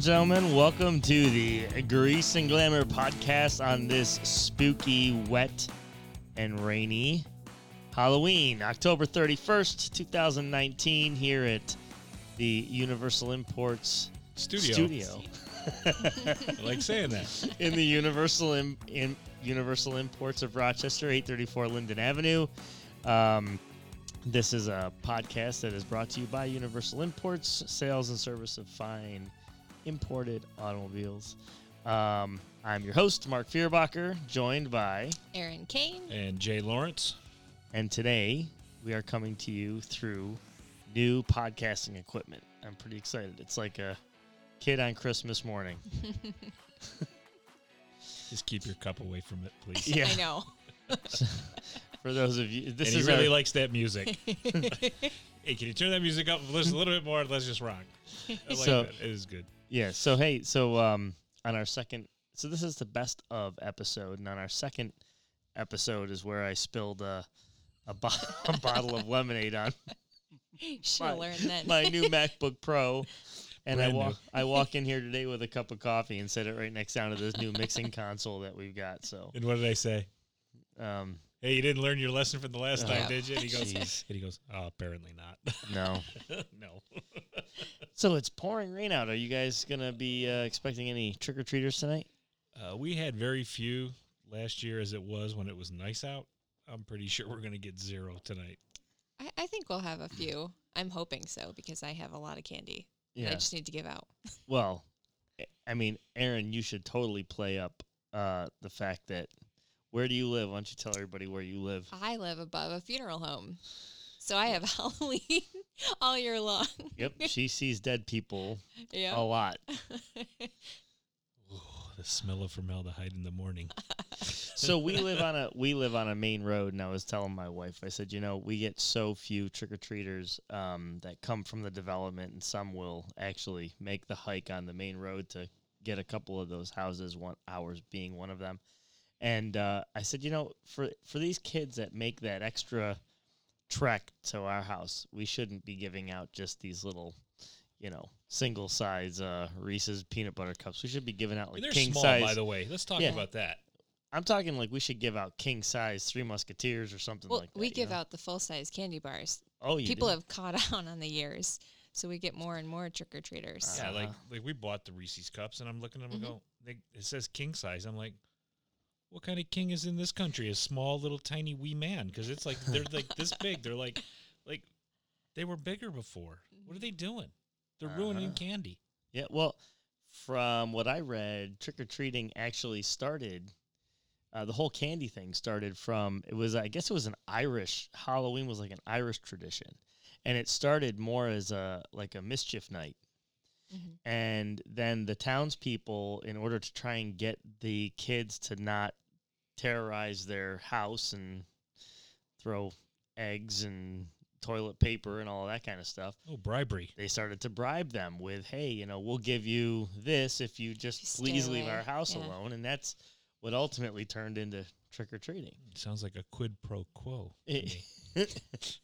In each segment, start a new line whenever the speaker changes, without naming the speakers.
and gentlemen, welcome to the Grease and Glamour podcast on this spooky, wet, and rainy Halloween, October 31st, 2019, here at the Universal Imports
Studio.
studio
I like saying that.
in the Universal Im- in Universal Imports of Rochester, 834 Linden Avenue. Um, this is a podcast that is brought to you by Universal Imports, sales and service of fine imported automobiles. Um, I'm your host, Mark Fierbacher, joined by,
Aaron Kane.
And Jay Lawrence.
and today we are coming to you through new podcasting equipment. I'm pretty excited. It's like a kid on Christmas morning.
Just keep your cup away from it, please.
Yeah.
I know.
For those of you, this
and he
is
really
our,
likes that music. hey, can you turn that music up just a little bit more? Let's just rock. I like
So-
that. It is good.
Yeah. So hey, so um, on our second, so this is the best of episode, and on our second episode is where I spilled a a, bo- a bottle of lemonade on
Should
my,
have learned that.
my new MacBook Pro, and I walk
new.
I walk in here today with a cup of coffee and set it right next down to this new mixing console that we've got. So
And what did I say?
um,
Hey, you didn't learn your lesson from the last time, did you? And he goes,
jeez.
and he goes, oh, apparently not.
no.
no.
So it's pouring rain out. Are you guys gonna be uh, expecting any trick or treaters tonight?
Uh, we had very few last year as it was when it was nice out. I'm pretty sure we're going to get zero tonight.
I, I think we'll have a few. I'm hoping so because I have a lot of candy. that I just need to give out.
Well, I mean, Aaron, you should totally play up uh, the fact that where do you live? Why don't you tell everybody where you live?
I live above a funeral home. So I have Halloween all year long.
Yep, she sees dead people
yeah.
a lot.
Ooh, the smell of formaldehyde in the morning.
So we live on a we live on a main road, and I was telling my wife, I said, you know, we get so few trick or treaters um, that come from the development, and some will actually make the hike on the main road to get a couple of those houses. One ours being one of them, and uh, I said, you know, for for these kids that make that extra trek to our house, we shouldn't be giving out just these little. You know, single size uh, Reese's peanut butter cups. We should be giving out like
They're
king
small,
size.
by the way. Let's talk
Yeah.
about that.
I'm talking like we should give out king size Three Musketeers or something
well,
like that.
we give
know?
out the full size candy bars.
Oh, you
People
do?
have caught on on the years. So we get more and more trick or treaters.
Yeah, like
Uh-huh.
like we bought the Reese's cups, and I'm looking at them
Mhm.
and go, they, it says king size. I'm like, what kind of king is in this country? A small little tiny wee man? Because it's like they're like this big. They're like like they were bigger before. What are they doing? They're ruining
Uh-huh.
candy.
Yeah, well, from what I read, trick or treating actually started. Uh, the whole candy thing started from it was I guess it was an Irish Halloween was like an Irish tradition, and it started more as a like a mischief night.
Mhm.
And then the townspeople, in order to try and get the kids to not terrorize their house and throw eggs and toilet paper and all that kind of stuff,
Oh, bribery.
they started to bribe them with, "Hey, you know, we'll give you this if you just
If stay
please leave our house
Yeah.
alone," and that's what ultimately turned into trick or treating.
Sounds like a quid pro quo.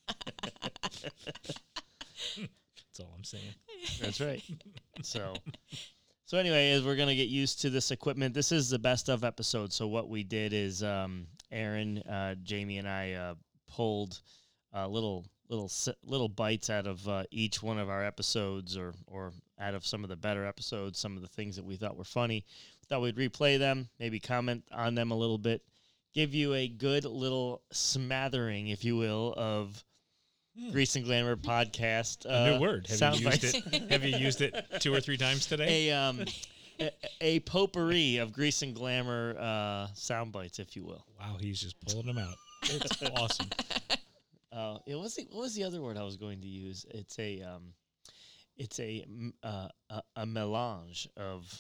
That's all I'm saying.
That's right. So, so anyway, as we're gonna get used to this equipment, this is the best of episode. So what we did is, um, Aaron, uh, Jamie, and I uh, pulled uh, little little little bites out of uh, each one of our episodes, or or out of some of the better episodes, some of the things that we thought were funny. Thought we'd replay them, maybe comment on them a little bit, give you a good little smattering, if you will, of.
Hmm.
Grease and Glamour podcast.
A
uh,
new word. Have you used
bites.
it? Have you used it two or three times today?
a um a, a potpourri of grease and glamour uh sound bites, if you will.
Wow, he's just pulling them out. It's awesome.
Uh, it was the, what was the other word I was going to use? It's a um, it's a uh, a, a melange of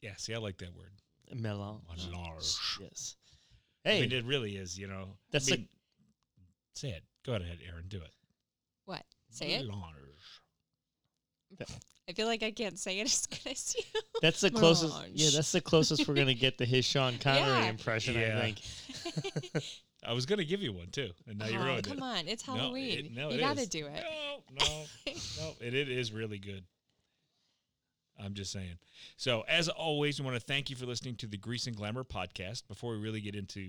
Yeah, see, I like that word.
melange.
Melange.
Yes. Hey, I
mean, it really is. You know,
That's
I mean, say it. Go ahead, Aaron. Do it.
What? Say it. I feel like I can't say it as good as you.
that's the closest.
melange.
Yeah, that's the closest we're gonna get to his Sean Connery
Yeah.
impression.
Yeah.
I think.
I was gonna give you one too, and now you
Oh,
ruined
come
it.
on, it's
No, it-
Halloween.
no,
you
it
gotta
is.
do it.
No, no, no. It, it is really good. I'm just saying. So, as always, we want to thank you for listening to the Grease and Glamour podcast. Before we really get into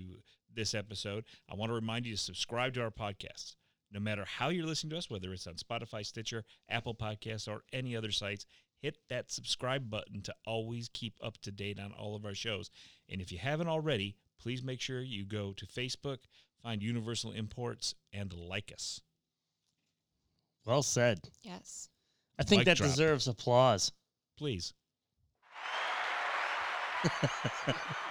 this episode, I want to remind you to subscribe to our podcasts. No matter how you're listening to us, whether it's on Spotify, Stitcher, Apple Podcasts, or any other sites, hit that subscribe button to always keep up to date on all of our shows. And if you haven't already, please make sure you go to Facebook, find Universal Imports, and like us.
Well said.
Yes.
I think
Mic
that
drop.
deserves applause.
Please.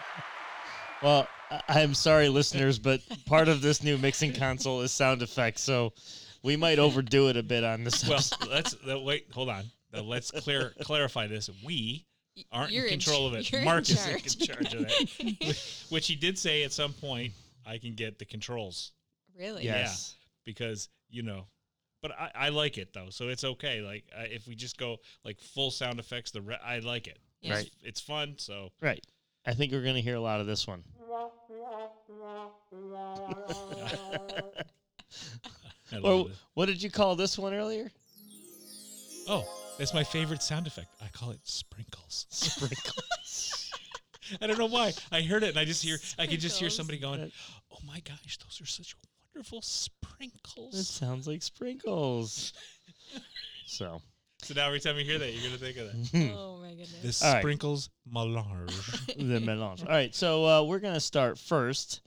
Well, I- I'm sorry, listeners, but part of this new mixing console is sound effects, so we might overdo it a bit on this.
Well,
episode.
let's uh, wait. Hold on. Uh, let's clear clarify this. We aren't
you're
in control of it.
you're
Mark
in
is in
charge.
charge of that. Which he did say at some point. I can get the controls
really?
Yeah.
yes.
because you know. But I, I like it though, so it's okay. Like uh, if we just go like full sound effects, the re- I like it.
Yeah.
Right.
It's fun. So
Right. I think we're going to hear a lot of this one. Or what did you call this one earlier?
Oh, that's my favorite sound effect. I call it sprinkles.
Sprinkles.
I don't know why. I heard it and I just hear I could just hear somebody going, "Oh my gosh, those are such wonderful sprinkles."
it sounds like sprinkles. So,
So now every time you hear that, you're gonna think of that.
Oh my goodness.
The
All right.
sprinkles melange.
the melange. All right, so uh, we're gonna start first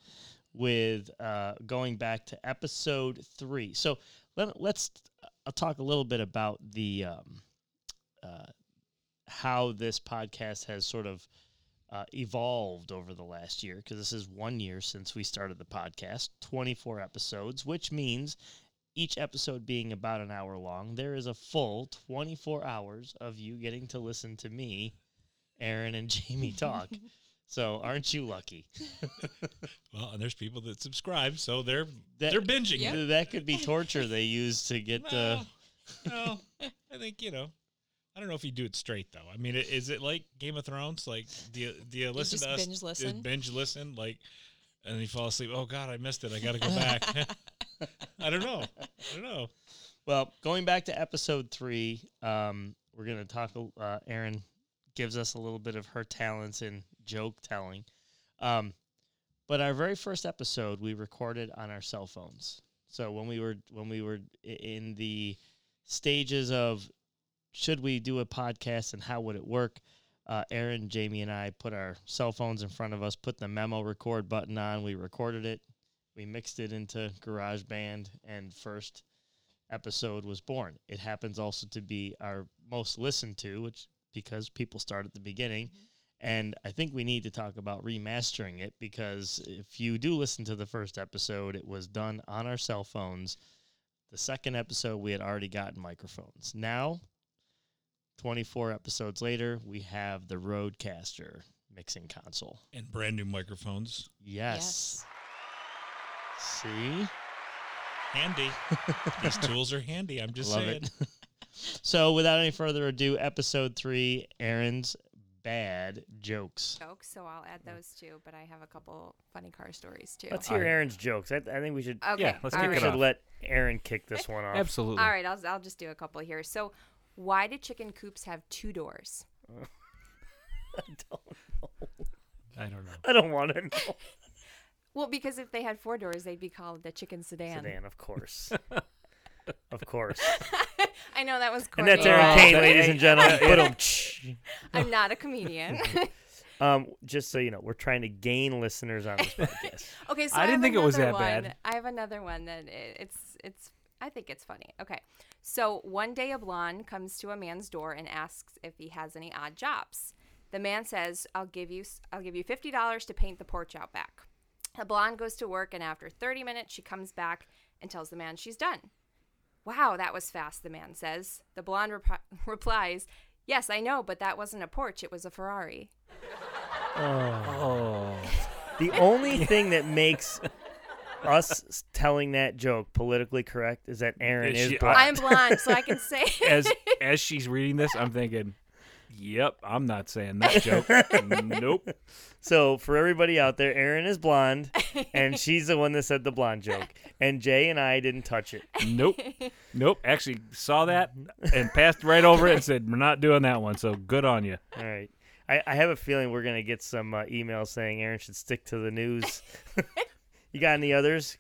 with uh, going back to episode three. So let, let's I'll talk a little bit about the um, uh, how this podcast has sort of uh, evolved over the last year because this is one year since we started the podcast, 24 episodes, which means each episode being about an hour long, there is a full 24 hours of you getting to listen to me, Aaron, and Jamie talk. so aren't you lucky?
well, and there's people that subscribe, so they're
That-
they're binging.
Yep.
That could be torture they use to get the.
No, no, I think you know. I don't know if you do it straight though. I mean, is it like Game of Thrones? Like, do you, do you listen
just
to us?
binge listen?
binge listen, like, and then you fall asleep. Oh God, I missed it. I got to go back. I don't know. I don't know.
Well, going back to episode three, um, we're going to talk. Uh, Aaron gives us a little bit of her talents in joke telling. Um, but our very first episode we recorded on our cell phones. So when we were when we were in the stages of should we do a podcast and how would it work, uh, Aaron, Jamie, and I put our cell phones in front of us, put the memo record button on, we recorded it, we mixed it into GarageBand, and first episode was born. It happens also to be our most listened to, which because people start at the beginning. Mm-hmm. And I think we need to talk about remastering it because if you do listen to the first episode, it was done on our cell phones. The second episode, we had already gotten microphones. Now, 24 episodes later, we have the RodeCaster mixing console.
And brand new microphones,
Yes. See?
handy. These tools are handy. I'm just
Love
saying.
it. so, without any further ado, episode three Aaron's bad jokes.
jokes, so I'll add those too. But I have a couple funny car stories too.
Let's hear Aaron's jokes. I, I think we should.
Okay.
Yeah, let's
all
kick
we
it
right.
should
off.
let Aaron kick this one off.
Absolutely.
All right, I'll I'll just do a couple here. So, why do chicken coops have two doors?
I don't know.
I don't know.
I don't want to know.
Well, because if they had four doors, they'd be called the chicken sedan.
Sedan, of course. of course.
I know that was
And
corny.
that's Aaron
Oh,
Kane, ladies and gentlemen. Ba-dum-tsh.
I'm not a comedian.
um, just so you know, we're trying to gain listeners on this podcast.
okay, so
I
I,
didn't
have
think it was
another
that
one.
bad.
I have another one that i- it's it's. I think it's funny. Okay, so one day a blonde comes to a man's door and asks if he has any odd jobs. The man says, "I'll give you s- I'll give you fifty dollars to paint the porch out back." The blonde goes to work, and after thirty minutes, she comes back and tells the man she's done. Wow, that was fast, the man says. The blonde rep- replies, Yes, I know, but that wasn't a porch, it was a Ferrari.
Oh.
The only thing that makes us telling that joke politically correct is that Aaron
Is
is
she-
black.
I'm blonde, so I can say
As as she's reading this, I'm thinking, Yep, I'm not saying that joke. nope.
So for everybody out there, Erin is blonde, and she's the one that said the blonde joke, and Jay and I didn't touch it.
Nope. Nope. Actually saw that and passed right over it and said, "We're not doing that one." So good on you.
All right. I, I have a feeling we're gonna get some uh, emails saying Erin should stick to the news. you got any others?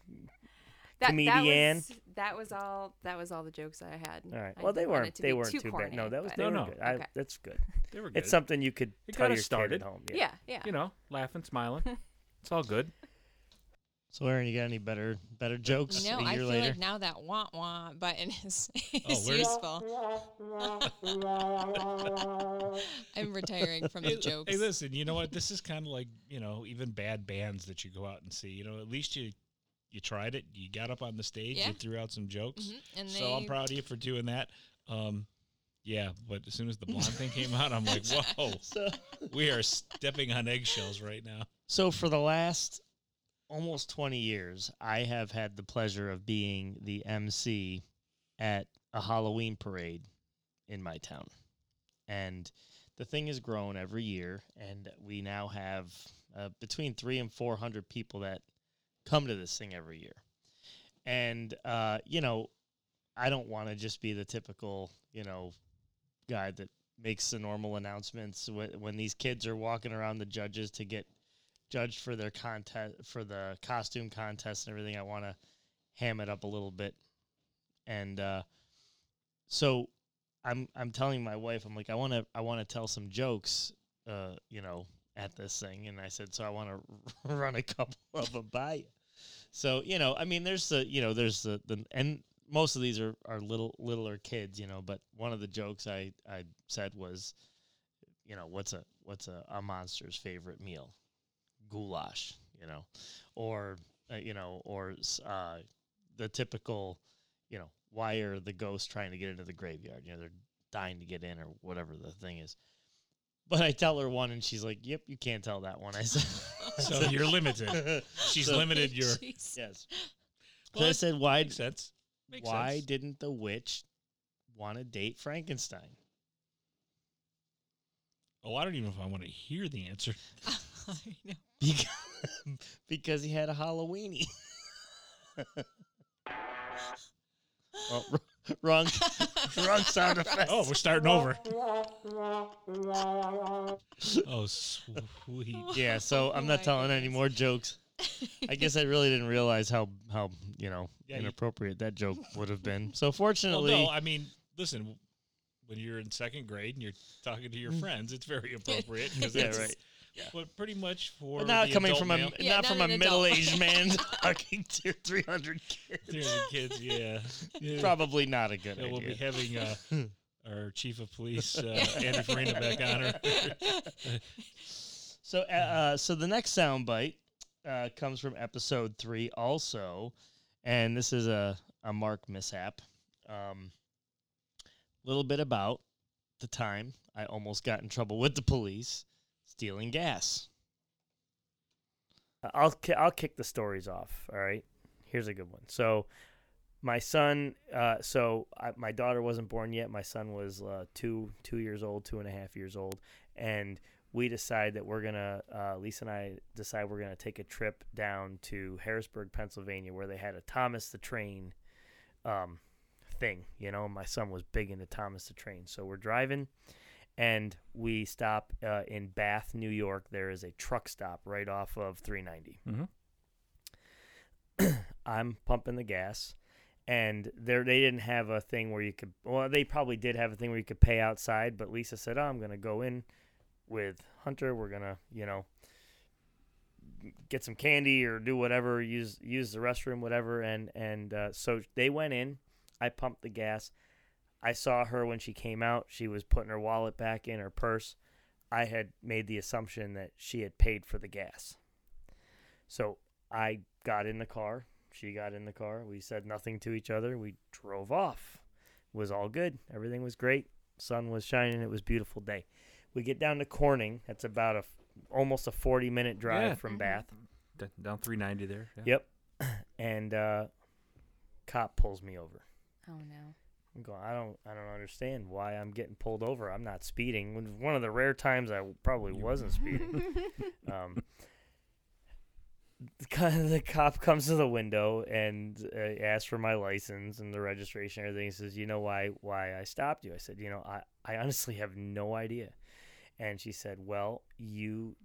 That,
Comedian.
That was, that was all. That was all the jokes that I had.
All right.
I
Well, they weren't.
to
They weren't
too,
too,
corny,
bad. No, that was they
No, no.
good. I, that's good.
They were good.
It's something you could
It
tell your
us started.
kid at home.
Yeah, yeah.
you know, laughing, smiling. It's all good.
So, Erin, you got any better better jokes
No,
a
I
year
feel
later?
like now that wah wah button is, oh, is
Oh,
useful. I'm retiring from the jokes.
Hey, listen, you know what? This is kind of like you know even bad bands that you go out and see. You know, at least you you tried it. You got up on the stage.
Yeah.
You threw out some jokes.
Mhm, And
So I'm proud of you for doing that. Um, yeah, but as soon as the blonde thing came out, I'm like, whoa,
so,
we are stepping on eggshells right now.
so for the last almost 20 years, I have had the pleasure of being the MC at a Halloween parade in my town. And the thing has grown every year, and we now have uh, between three and 400 people that come to this thing every year. And, uh, you know, I don't want to just be the typical, you know, guy that makes the normal announcements when, when these kids are walking around the judges to get judged for their contest for the costume contest and everything. I want to ham it up a little bit, and uh, so I'm I'm telling my wife I'm like I want to I want to tell some jokes, uh, you know, at this thing, and I said so I want to run a couple of them by you. So you know, I mean, there's the you know, there's the the and most of these are are little littler kids, you know. But one of the jokes I I said was, you know, what's a what's a, a monster's favorite meal? Goulash, you know, or uh, you know, or uh, the typical, you know, why are the ghosts trying to get into the graveyard? You know, they're dying to get in or whatever the thing is. But I tell her one, and she's like, "Yep, you can't tell that one." I said,
So you're limited. She's
So-
limited your.
Jeez.
Yes.
Well,
so I
that
said, "Why?
Makes sense. Makes
why
sense.
didn't the witch want to date Frankenstein?"
Oh, I don't even know if I want to hear the answer.
I know.
Because, because he had a Halloweeny. oh, wr- wrong, wrong sound effect.
Oh, we're starting over. Oh, sweet.
yeah. So oh I'm
Oh
not telling any more jokes. I guess I really didn't realize how how you know
Yeah, you-
inappropriate that joke would have been. So
Well,
fortunately,
no, I mean, listen, when you're in second grade and you're talking to your mm. friends, it's very appropriate because
Yeah,
it's
right.
But pretty much for
but not
the
coming
adult
from a
male-
Yeah,
not
not
from a
an adult.
middle-aged man talking to 300 kids.
They're the kids, yeah. yeah.
Probably not a good
Yeah, we'll be having uh, our chief of police, uh, Andy Farina, back on her.
So, uh, uh, so the next soundbite uh, comes from episode three, also, and this is a a Mark mishap. Um, little bit about the time I almost got in trouble with the police stealing gas. I'll I'll kick the stories off. All right, here's a good one. So, my son. Uh, so I, my daughter wasn't born yet. My son was uh, two two years old, two and a half years old, and we decide that we're gonna uh, Lisa and I decide we're gonna take a trip down to Harrisburg, Pennsylvania, where they had a Thomas the Train um, thing. You know, my son was big into Thomas the Train, so we're driving, and we stop uh, in Bath, New York. There is a truck stop right off of 390.
Mhm.
I'm pumping the gas. And there, they didn't have a thing where you could. Well, they probably did have a thing where you could pay outside. But Lisa said, "Oh, I'm gonna go in with Hunter. We're gonna, you know, get some candy or do whatever, use use the restroom, whatever." And and uh, so they went in. I pumped the gas. I saw her when she came out. She was putting her wallet back in her purse. I had made the assumption that she had paid for the gas. So I got in the car. She got in the car. We said nothing to each other. We drove off. It was all good. Everything was great. Sun was shining. It was a beautiful day. We get down to Corning. That's about a almost a 40 minute drive
Yeah.
from
Mhm.
Bath.
D- down 390 there. yeah.
Yep. And uh, cop pulls me over.
Oh no.
I'm going. I don't. I don't understand why I'm getting pulled over. I'm not speeding. One of the rare times I probably wasn't speeding. um, the co- the cop comes to the window and uh, asks for my license and the registration and everything. He says, "You know why why I stopped you?" I said, "You know, I I honestly have no idea." And she said, "Well, you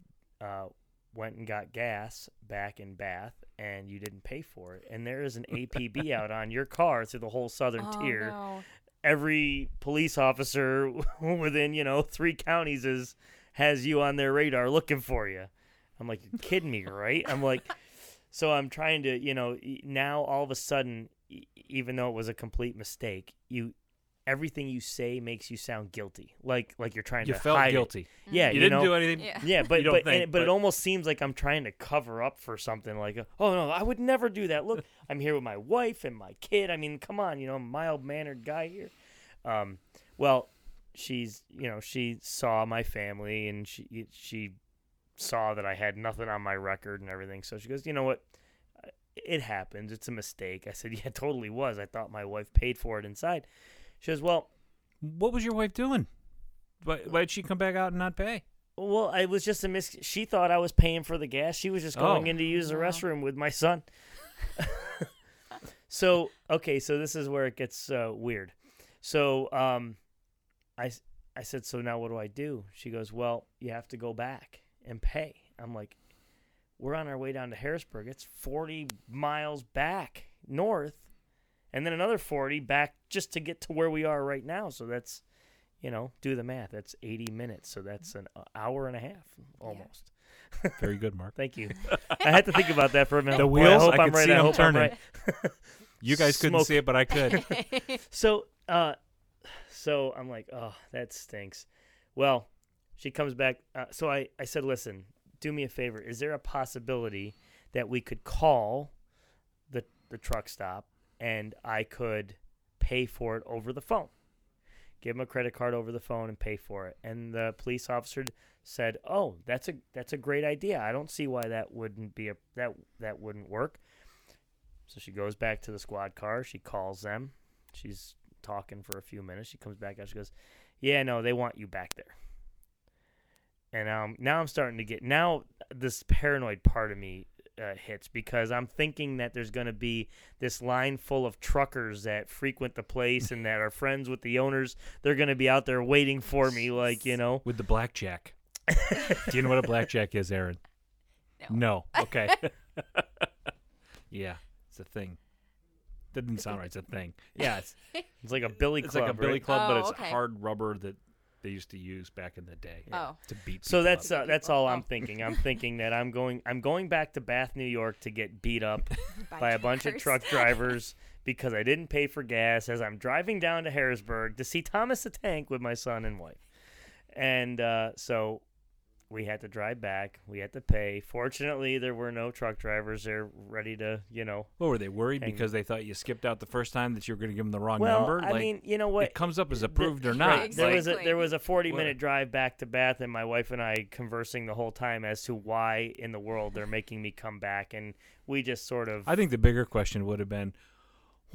uh, went and got gas back in Bath, and you didn't pay for it. And there is an APB out on your car through the whole southern
oh,
tier.
no.
Every police officer within you know three counties is has you on their radar looking for you." I'm like, "You're kidding me, right?" I'm like, so I'm trying to, you know, now all of a sudden, even though it was a complete mistake, you everything you say makes you sound guilty, like like you're trying
You
to
felt
hide it.
guilty.
Yeah,
You,
you,
didn't
know?
do anything.
Yeah.
Yeah, but
don't
but,
think,
and, but it almost seems like I'm trying to cover up for something. Like, oh no, I would never do that. Look, I'm here with my wife and my kid. I mean, come on, you know, mild mannered guy here. Um, well, she's you know she saw my family and she she saw that I had nothing on my record and everything. So she goes, you know what? It happens. It's a mistake. I said, yeah, it totally was. I thought my wife paid for it inside. She goes, well,
What was your wife doing? Why, why did she come back out and not pay?
Well, it was just a mis. She thought I was paying for the gas. She was just going
Oh.
in to use the restroom with my son. so okay, so this is where it gets uh, weird. So um, I s- I said, so now what do I do? She goes, well, you have to go back and pay. I'm like, we're on our way down to Harrisburg. It's 40 miles back north, and then another 40 back just to get to where we are right now. So that's you know, do the math. That's 80 minutes. So that's an uh, hour and a half almost.
Very good, Mark.
Thank you. I had to think about that for a minute.
The
Boy,
wheels,
I hope
I
am right.
see
I
'em
hope I'm
turning.
right.
You guys couldn't
Smoke.
see it, but I could.
So, uh, so I'm like, oh, that stinks. Well, she comes back. Uh, so I, I said, listen, do me a favor. Is there a possibility that we could call the the truck stop and I could pay for it over the phone? Give him a credit card over the phone and pay for it. And the police officer said, "Oh, that's a that's a great idea. I don't see why that wouldn't be a that that wouldn't work." So she goes back to the squad car. She calls them. She's talking for a few minutes. She comes back out. She goes, "Yeah, no, they want you back there." And um, now I'm starting to get now this paranoid part of me uh, hits because I'm thinking that there's going to be this line full of truckers that frequent the place and that are friends with the owners. They're going to be out there waiting for me, like you know.
With the blackjack. Do you know what a blackjack is, Aaron?
No.
No. Okay. yeah, it's a thing. That Didn't sound right. It's a thing. Yeah, it's,
It's like a billy
it's
club.
like a billy
right?
club, but
Oh,
it's
okay.
hard rubber that they used to use back in the day
Oh.
to beat.
So that's
up.
uh, that's all I'm
Oh.
thinking. I'm thinking that I'm going I'm going back to Bath, New York to get beat up by a bunch of truck drivers because I didn't pay for gas as I'm driving down to Harrisburg to see Thomas the Tank with my son and wife. And uh, so we had to drive back. We had to pay. Fortunately, there were no truck drivers there ready to, you know.
What were they worried
Hang-
because they thought you skipped out the first time that you were going to give them the wrong
well,
number?
I
like,
mean, you know what?
it comes up as
the-
approved or
right,
not.
There was a there was a 40
What-
minute drive back to Bath, and my wife and I conversing the whole time as to why in the world they're making me come back, and we just sort of.
I think the bigger question would have been,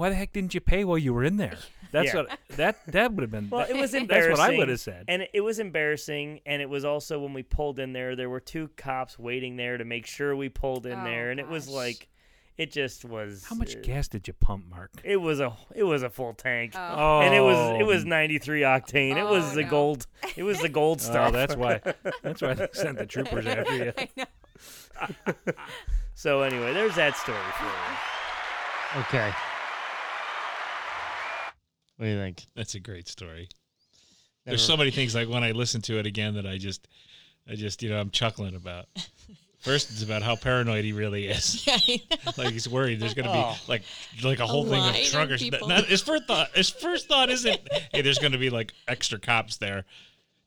why the heck didn't you pay while you were in there? That's
Yeah.
what that that would have been.
well,
that-
it was
that's
embarrassing.
what I would have said.
And it was embarrassing, and it was also when we pulled in there, there were two cops waiting there to make sure we pulled in
Oh,
there, and it was
gosh.
like, it just was.
How much
uh,
gas did you pump, Mark?
It was a it was a full tank.
Oh.
Oh,
And it was it was 93 octane. it was
Oh,
the
no.
gold. It was the gold stuff.
Oh, that's why. That's why they sent the troopers after you.
I know.
So anyway, there's that story for you.
Okay.
What do you think?
That's a great story. There's so many things like when I listen to it again that I just, I just, you know, I'm chuckling about. First, it's about how paranoid he really is.
Yeah.
Like he's worried there's gonna
Oh.
be like like a whole thing of
of
truckers.
people.
Not, his first thought, his first thought isn't, hey, there's gonna be like extra cops there.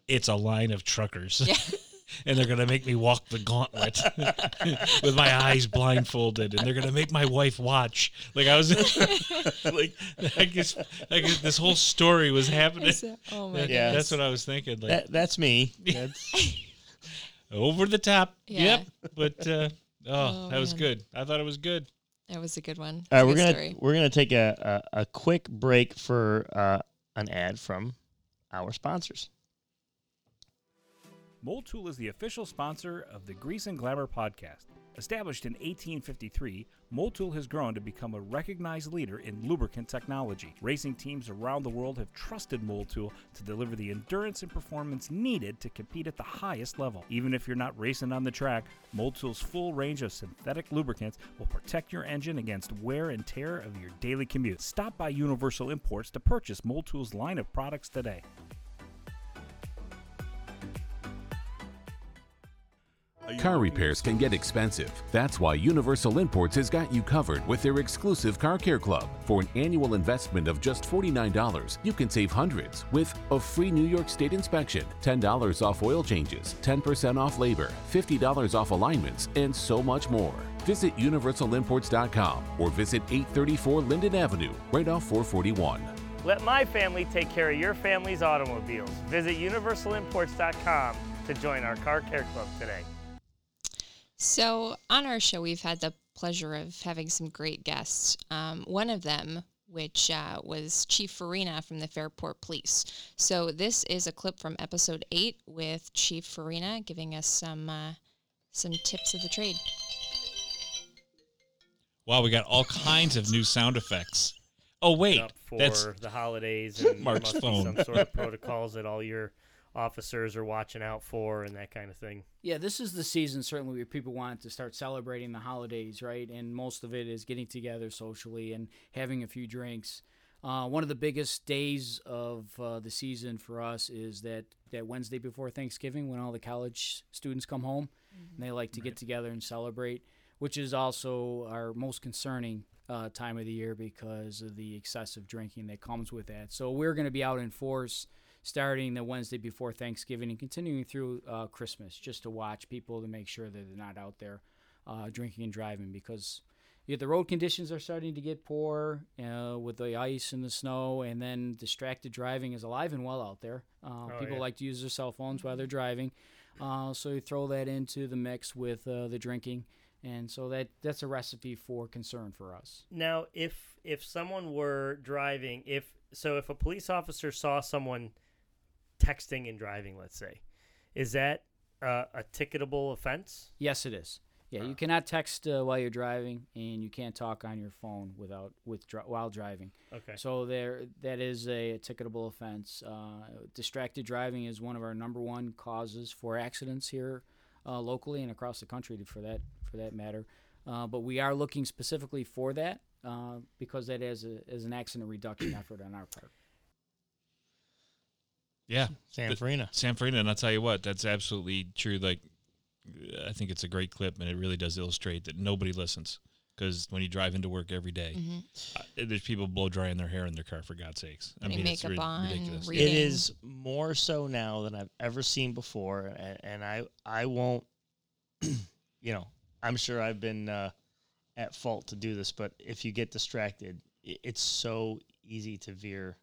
It's a line of truckers.
Yeah.
And they're gonna make me walk the gauntlet with my eyes blindfolded, and they're gonna make my wife watch. Like I was, like I guess, I guess this whole story was happening.
Oh my
That-
Yeah.
That's what I was thinking. Like
That, that's me. That's
over the top.
Yeah.
Yep. But uh, oh,
Oh,
that was
man.
good. I thought it was good.
That was a good one.
All right, we're
Good
gonna
story.
we're gonna take a, a, a quick break for uh, an ad from our sponsors.
Motul is the official sponsor of the Grease and Glamour podcast. Established in 1853, Motul has grown to become a recognized leader in lubricant technology. Racing teams around the world have trusted Motul to deliver the endurance and performance needed to compete at the highest level. Even if you're not racing on the track, Motul full range of synthetic lubricants will protect your engine against wear and tear of your daily commute. Stop by Universal Imports to purchase Motul line of products today.
Car repairs can get expensive. That's why Universal Imports has got you covered with their exclusive Car Care Club. For an annual investment of just $49, you can save hundreds with a free New York State inspection, $10 off oil changes, 10% off labor, $50 off alignments, and so much more. Visit universalimports.com or visit 834 Linden Avenue, right off 441.
Let my family take care of your family's automobiles. Visit universalimports.com to join our Car Care Club today.
So, on our show, we've had the pleasure of having some great guests. Um, one of them, which uh, was Chief Farina from the Fairport Police. So, this is a clip from episode eight with Chief Farina giving us some uh, some tips of the trade.
Wow, we got all kinds of new sound effects. Oh wait,
up for
that's
the holidays and there
Mark's phone.
some sort of protocols that all your officers are watching out for and that kind of thing.
Yeah, this is the season certainly where people want to start celebrating the holidays, right? And most of it is getting together socially and having a few drinks. Uh, one of the biggest days of uh, the season for us is that, that Wednesday before Thanksgiving when all the college students come home and they like to get together and celebrate, which is also our most concerning uh, time of the year because of the excessive drinking that comes with that. So we're going to be out in force starting the Wednesday before Thanksgiving and continuing through uh, Christmas, just to watch people to make sure that they're not out there uh, drinking and driving because yeah, the road conditions are starting to get poor uh, with the ice and the snow, and then distracted driving is alive and well out there. Uh, people
yeah.
like to use their cell phones while they're driving, uh, so you throw that into the mix with uh, the drinking, and so that that's a recipe for concern for us.
Now, if if someone were driving, if so, if a police officer saw someone texting and driving, let's say, is that uh, a ticketable offense?
Yes, it is. Yeah, you cannot text uh, while you're driving, and you can't talk on your phone without with dri- while driving.
Okay.
So there, that is a, ticketable offense. Uh, distracted driving is one of our number one causes for accidents here uh, locally and across the country, for that for that matter. Uh, but we are looking specifically for that uh, because that is a, is an accident reduction effort on our part.
Yeah,
Sam
But-
Farina.
Sam Farina, and I'll tell you what, that's absolutely true. Like, I think it's a great clip, and it really does illustrate that nobody listens. Because when you drive into work every day, uh, there's people blow drying their hair in their car. For God's sakes, I
Putting
mean, it's
makeup
ri-
on,
ridiculous.
reading.
It is more so now than I've ever seen before, and, and I I won't, you know, I'm sure I've been uh, at fault to do this, but if you get distracted, i it's so easy to veer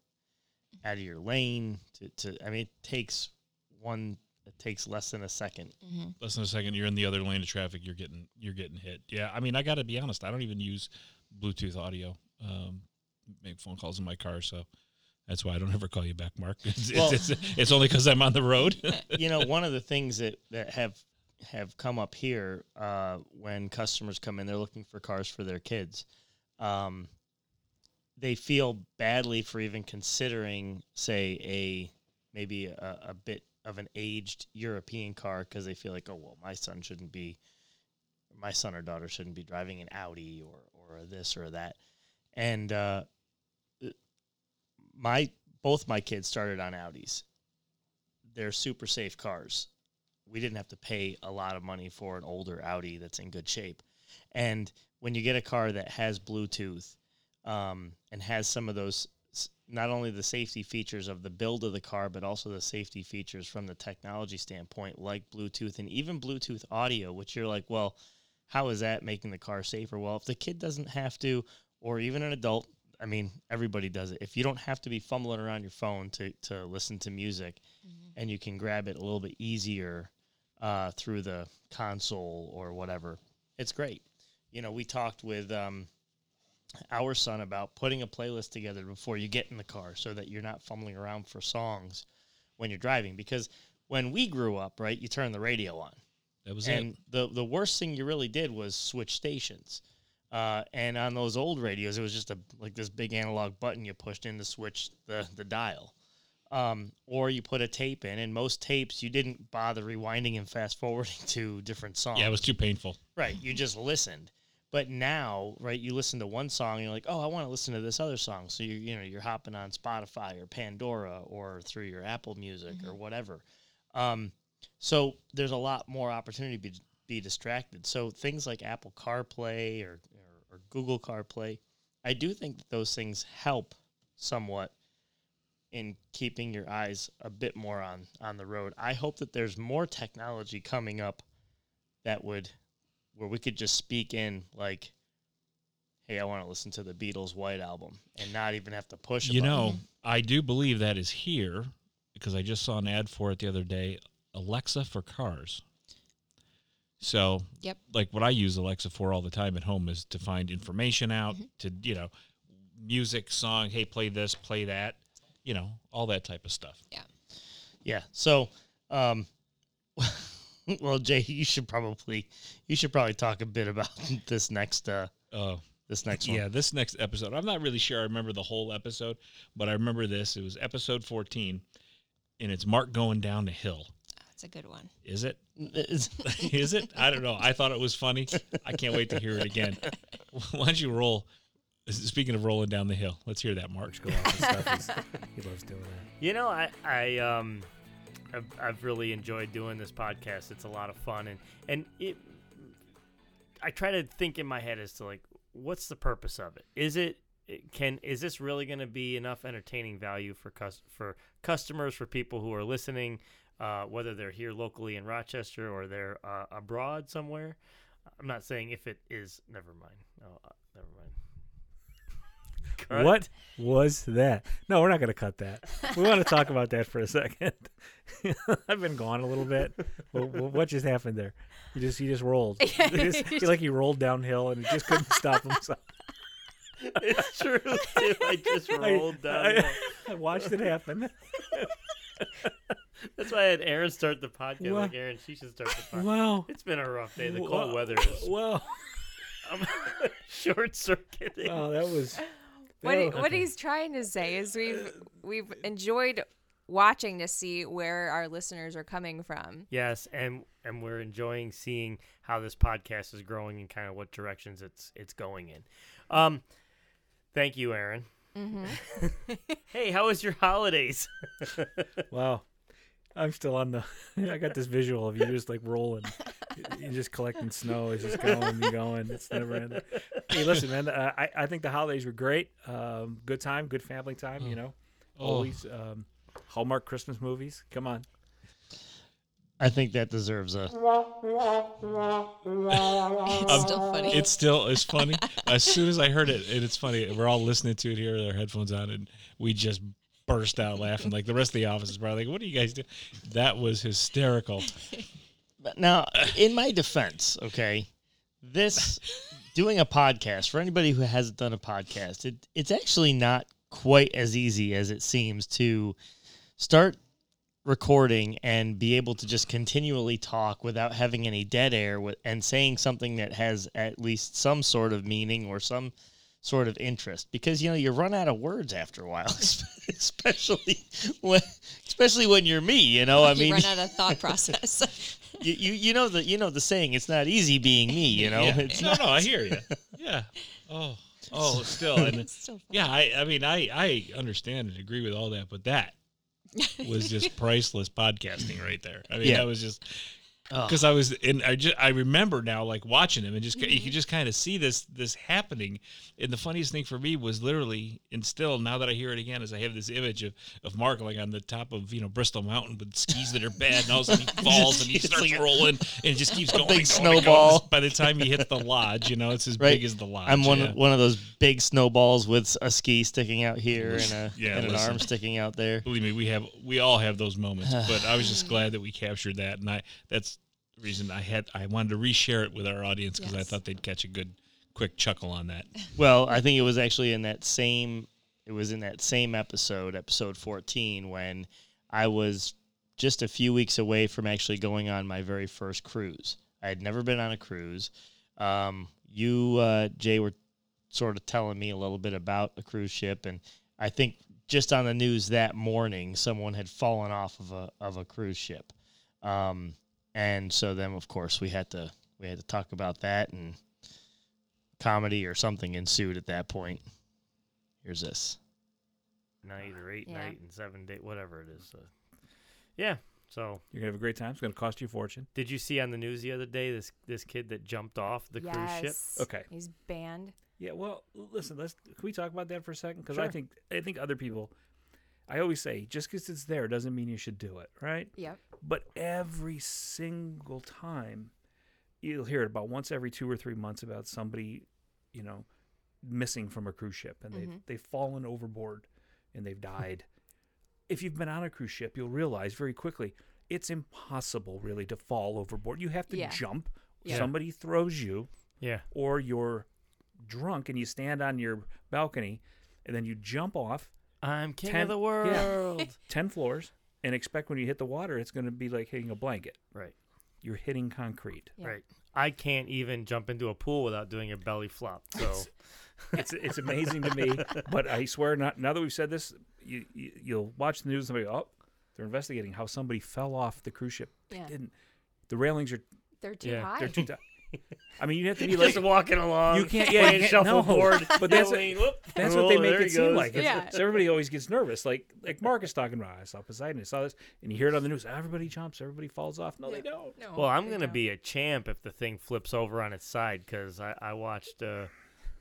out of your lane. To, to I mean, it takes one, it takes less than a second.
Less than a second, you're in the other lane of traffic. You're getting you're getting hit. Yeah, I mean, I got to be honest. I don't even use Bluetooth audio. Um, make phone calls in my car, so that's why I don't ever call you back, Mark. It's,
Well-
it's, it's, it's only because I'm on the road.
you know, one of the things that, that have have come up here uh, when customers come in, they're looking for cars for their kids. Um, they feel badly for even considering, say, a maybe a, a bit of an aged European car because they feel like, oh well, my son shouldn't be, my son or daughter shouldn't be driving an Audi or or this or that, and uh, my both my kids started on Audis they're super safe cars. We didn't have to pay a lot of money for an older Audi that's in good shape. And when you get a car that has Bluetooth um, and has some of those, not only the safety features of the build of the car, but also the safety features from the technology standpoint, like Bluetooth and even Bluetooth audio, which you're like, well, how is that making the car safer? Well, if the kid doesn't have to, or even an adult, I mean, everybody does it. If you don't have to be fumbling around your phone to, to listen to music, and you can grab it a little bit easier uh, through the console or whatever, it's great. you know, we talked with um, our son about putting a playlist together before you get in the car so that you're not fumbling around for songs when you're driving. Because when we grew up, right, you turn the radio on.
That was
and
it.
the the worst thing you really did was switch stations. Uh, and on those old radios, it was just a like this big analog button you pushed in to switch the the dial. Um, or you put a tape in, and most tapes you didn't bother rewinding and fast forwarding to different songs.
Yeah, it was too painful.
right. You just listened. But now, right, you listen to one song, and you're like, oh, I want to listen to this other song. So you you know you're hopping on Spotify or Pandora or through your Apple Music or whatever. Um, so there's a lot more opportunity to be, be distracted. So things like Apple CarPlay or, or, or Google CarPlay, I do think that those things help somewhat in keeping your eyes a bit more on on the road. I hope that there's more technology coming up that would where we could just speak in like hey, I want to listen to the Beatles White album and not even have to push a
You
button.
know, I do believe that is here because I just saw an ad for it the other day. Alexa for cars. So,
Yep.
like what I use Alexa for all the time at home is to find information out, to you know, music, song. Hey, play this, play that. You know, all that type of stuff.
Yeah. Yeah. So, um, well, Jay, you should probably you should probably talk a bit about this next uh
Oh,
this next one.
yeah. This next episode, I'm not really sure I remember the whole episode, but I remember this. It was episode 14, and it's Mark going down the hill.
That's a good one.
Is?
It's-
it? I don't know. I thought it was funny. I can't wait to hear it again. Why don't you roll? Speaking of rolling down the hill, let's hear that, Mark.
Go off stuff. He loves doing that.
You know, I I um, I've, I've really enjoyed doing this podcast. It's a lot of fun, and and it. I try to think in my head as to like, what's the purpose of it? Is it can is this really going to be enough entertaining value for cus- for customers for people who are listening, uh, whether they're here locally in Rochester or they're uh, abroad somewhere? I'm not saying if it is. Never mind. No, uh, never mind.
What was that? No, we're not going to cut that. We want to talk about that for a second. I've been gone a little bit. Well, what just happened there? He just he just rolled. He just, like he rolled downhill and he just couldn't stop himself.
It's true. I just rolled down.
I, I watched it happen.
That's why I had Aaron start the podcast.
Wow.
Like Aaron, she should start the podcast.
Wow.
It's been a rough day. The
Wow.
cold weather is
Wow.
I'm short circuiting.
Oh, that was.
What, he,
that-
what he's trying to say is we've we've enjoyed watching to see where our listeners are coming from.
Yes, and and we're enjoying seeing how this podcast is growing and kind of what directions it's it's going in. Um, thank you, Aaron. hey, how was your holidays?
Wow. I'm still on the. I got this visual of you just like rolling. You're just collecting snow. It's just going and going. It's never ending. Hey, listen, man. Uh, I I think the holidays were great. Um, good time, good family time. You know,
Oh.
always. Um, Hallmark Christmas movies. Come on.
I think that deserves a.
It's still funny.
It's still it's funny. as soon as I heard it, and it's funny. We're all listening to it here with our headphones on, and we just burst out laughing. Like the rest of the office is probably like, "What are you guys doing?" That was hysterical.
But Now, in my defense, okay, this doing a podcast for anybody who hasn't done a podcast, it, it's actually not quite as easy as it seems to start recording and be able to just continually talk without having any dead air with, and saying something that has at least some sort of meaning or some sort of interest because you know you run out of words after a while especially when especially when you're me you know i
you
mean
run out of thought process.
you, you you know the you know the saying it's not easy being me you know
Yeah.
it's
no, no, I hear you. Yeah. Oh, oh, still, and
It's still
yeah, I, I mean, I, I understand and agree with all that, but that was just priceless podcasting right there. I mean,
Yeah.
that was just. Because I was, and I just, I remember now, like watching him, and just you
Mm-hmm.
could just kind of see this, this happening. And the funniest thing for me was literally, and still now that I hear it again, is I have this image of of Mark like on the top of you know Bristol Mountain with skis that are bad, and all of a sudden he falls and he starts
like
rolling, and it just keeps going,
big
going and going.
snowball.
By the time he hits the lodge, you know, it's as
Right.
big as the lodge.
I'm one
yeah.
one of those big snowballs with a ski sticking out here and a
Yeah,
and an arm sticking out there.
Believe me, we have we all have those moments. but I was just glad that we captured that, and I that's reason I had I wanted to reshare it with our audience because I thought they'd catch a good quick chuckle on that.
Well, I think it was actually in that same it was in that same episode, episode 14 when I was just a few weeks away from actually going on my very first cruise. I had never been on a cruise. Um, you uh, Jay were sort of telling me a little bit about a cruise ship and I think just on the news that morning someone had fallen off of a of a cruise ship. Um, and so then of course we had to we had to talk about that and comedy or something ensued at that point. Here's this.
Night or eight
Yeah.
night and seven day, whatever it is. Uh, yeah. So,
You're gonna have a great time. It's gonna cost you a fortune.
did you see on the news the other day this this kid that jumped off the cruise ship?
Okay.
He's banned.
Yeah, well, listen. Let's can we talk about that for a second? Because I think I think other people. I always say just because it's there doesn't mean you should do it, right?
Yep.
But every single time, you'll hear it about once every two or three months about somebody, you know, missing from a cruise ship and they've
Mhm.
they've fallen overboard and they've died. if you've been on a cruise ship, you'll realize very quickly it's impossible really to fall overboard. You have to
Yeah.
jump.
Yeah.
Somebody throws you
Yeah.
or you're drunk and you stand on your balcony and then you jump off
I'm king
Ten-
of the
yeah.
world.
10 floors and expect when you hit the water it's going to be like hitting a blanket.
right.
You're hitting concrete.
Yeah.
Right. I can't even jump into a pool without doing a belly flop. So,
It's it's amazing to me, but I swear not now that we've said this, you, you you'll watch the news and somebody oh, they're investigating how somebody fell off the cruise ship. They
Yeah.
didn't. The railings are
They're too
Yeah,
high.
they're too ti- I mean, you have to be
just
like
walking along.
You can't- yeah, you can't- no.
shuffleboard.
But that's what- That's what they
Oh,
make it seem
goes.
like.
Yeah.
So everybody always gets nervous. Like like Marcus talking about. I saw Poseidon. I saw this, and you hear it on the news. Everybody jumps. Everybody falls off. No, they don't.
No,
Well, I'm gonna
don't.
be a champ if the thing flips over on its side because I, I watched uh,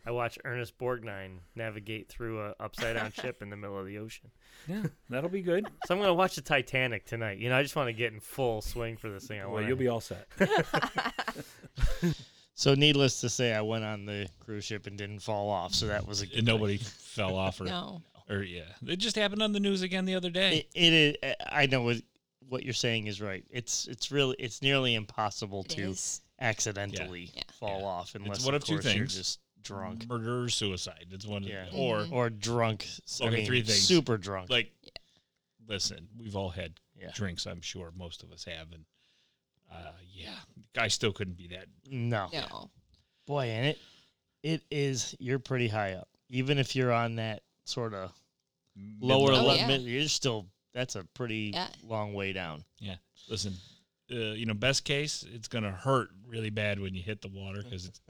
I watched Ernest Borgnine navigate through a upside down ship in the middle of the ocean.
Yeah, that'll be good.
So I'm gonna watch the Titanic tonight. You know, I just want to get in full swing for this thing. I
Well,
want
you'll be all set.
So needless to say, I went on the cruise ship and didn't fall off. So that was a good
And
thing.
nobody fell off or
No.
or yeah. It just happened on the news again the other day.
It, it is. I know what what you're saying is right. It's it's really it's nearly impossible
It
to
is.
accidentally
Yeah.
fall
Yeah.
off unless
one
of
of two
course you're
things.
just drunk.
Murder or suicide. It's one of
Yeah.
or
or drunk. I
Okay,
mean,
three things.
Super drunk.
like listen, we've all had
Yeah.
drinks, I'm sure most of us have and uh yeah, I still couldn't be that.
no.
No.
Boy, and it it is. You're pretty high up, even if you're on that sort of lower
mid-level.
Oh,
level.
yeah.
You're still. That's a pretty
Yeah.
long way down.
Yeah. Listen, uh, you know, best case, it's going to hurt really bad when you hit the water because it's,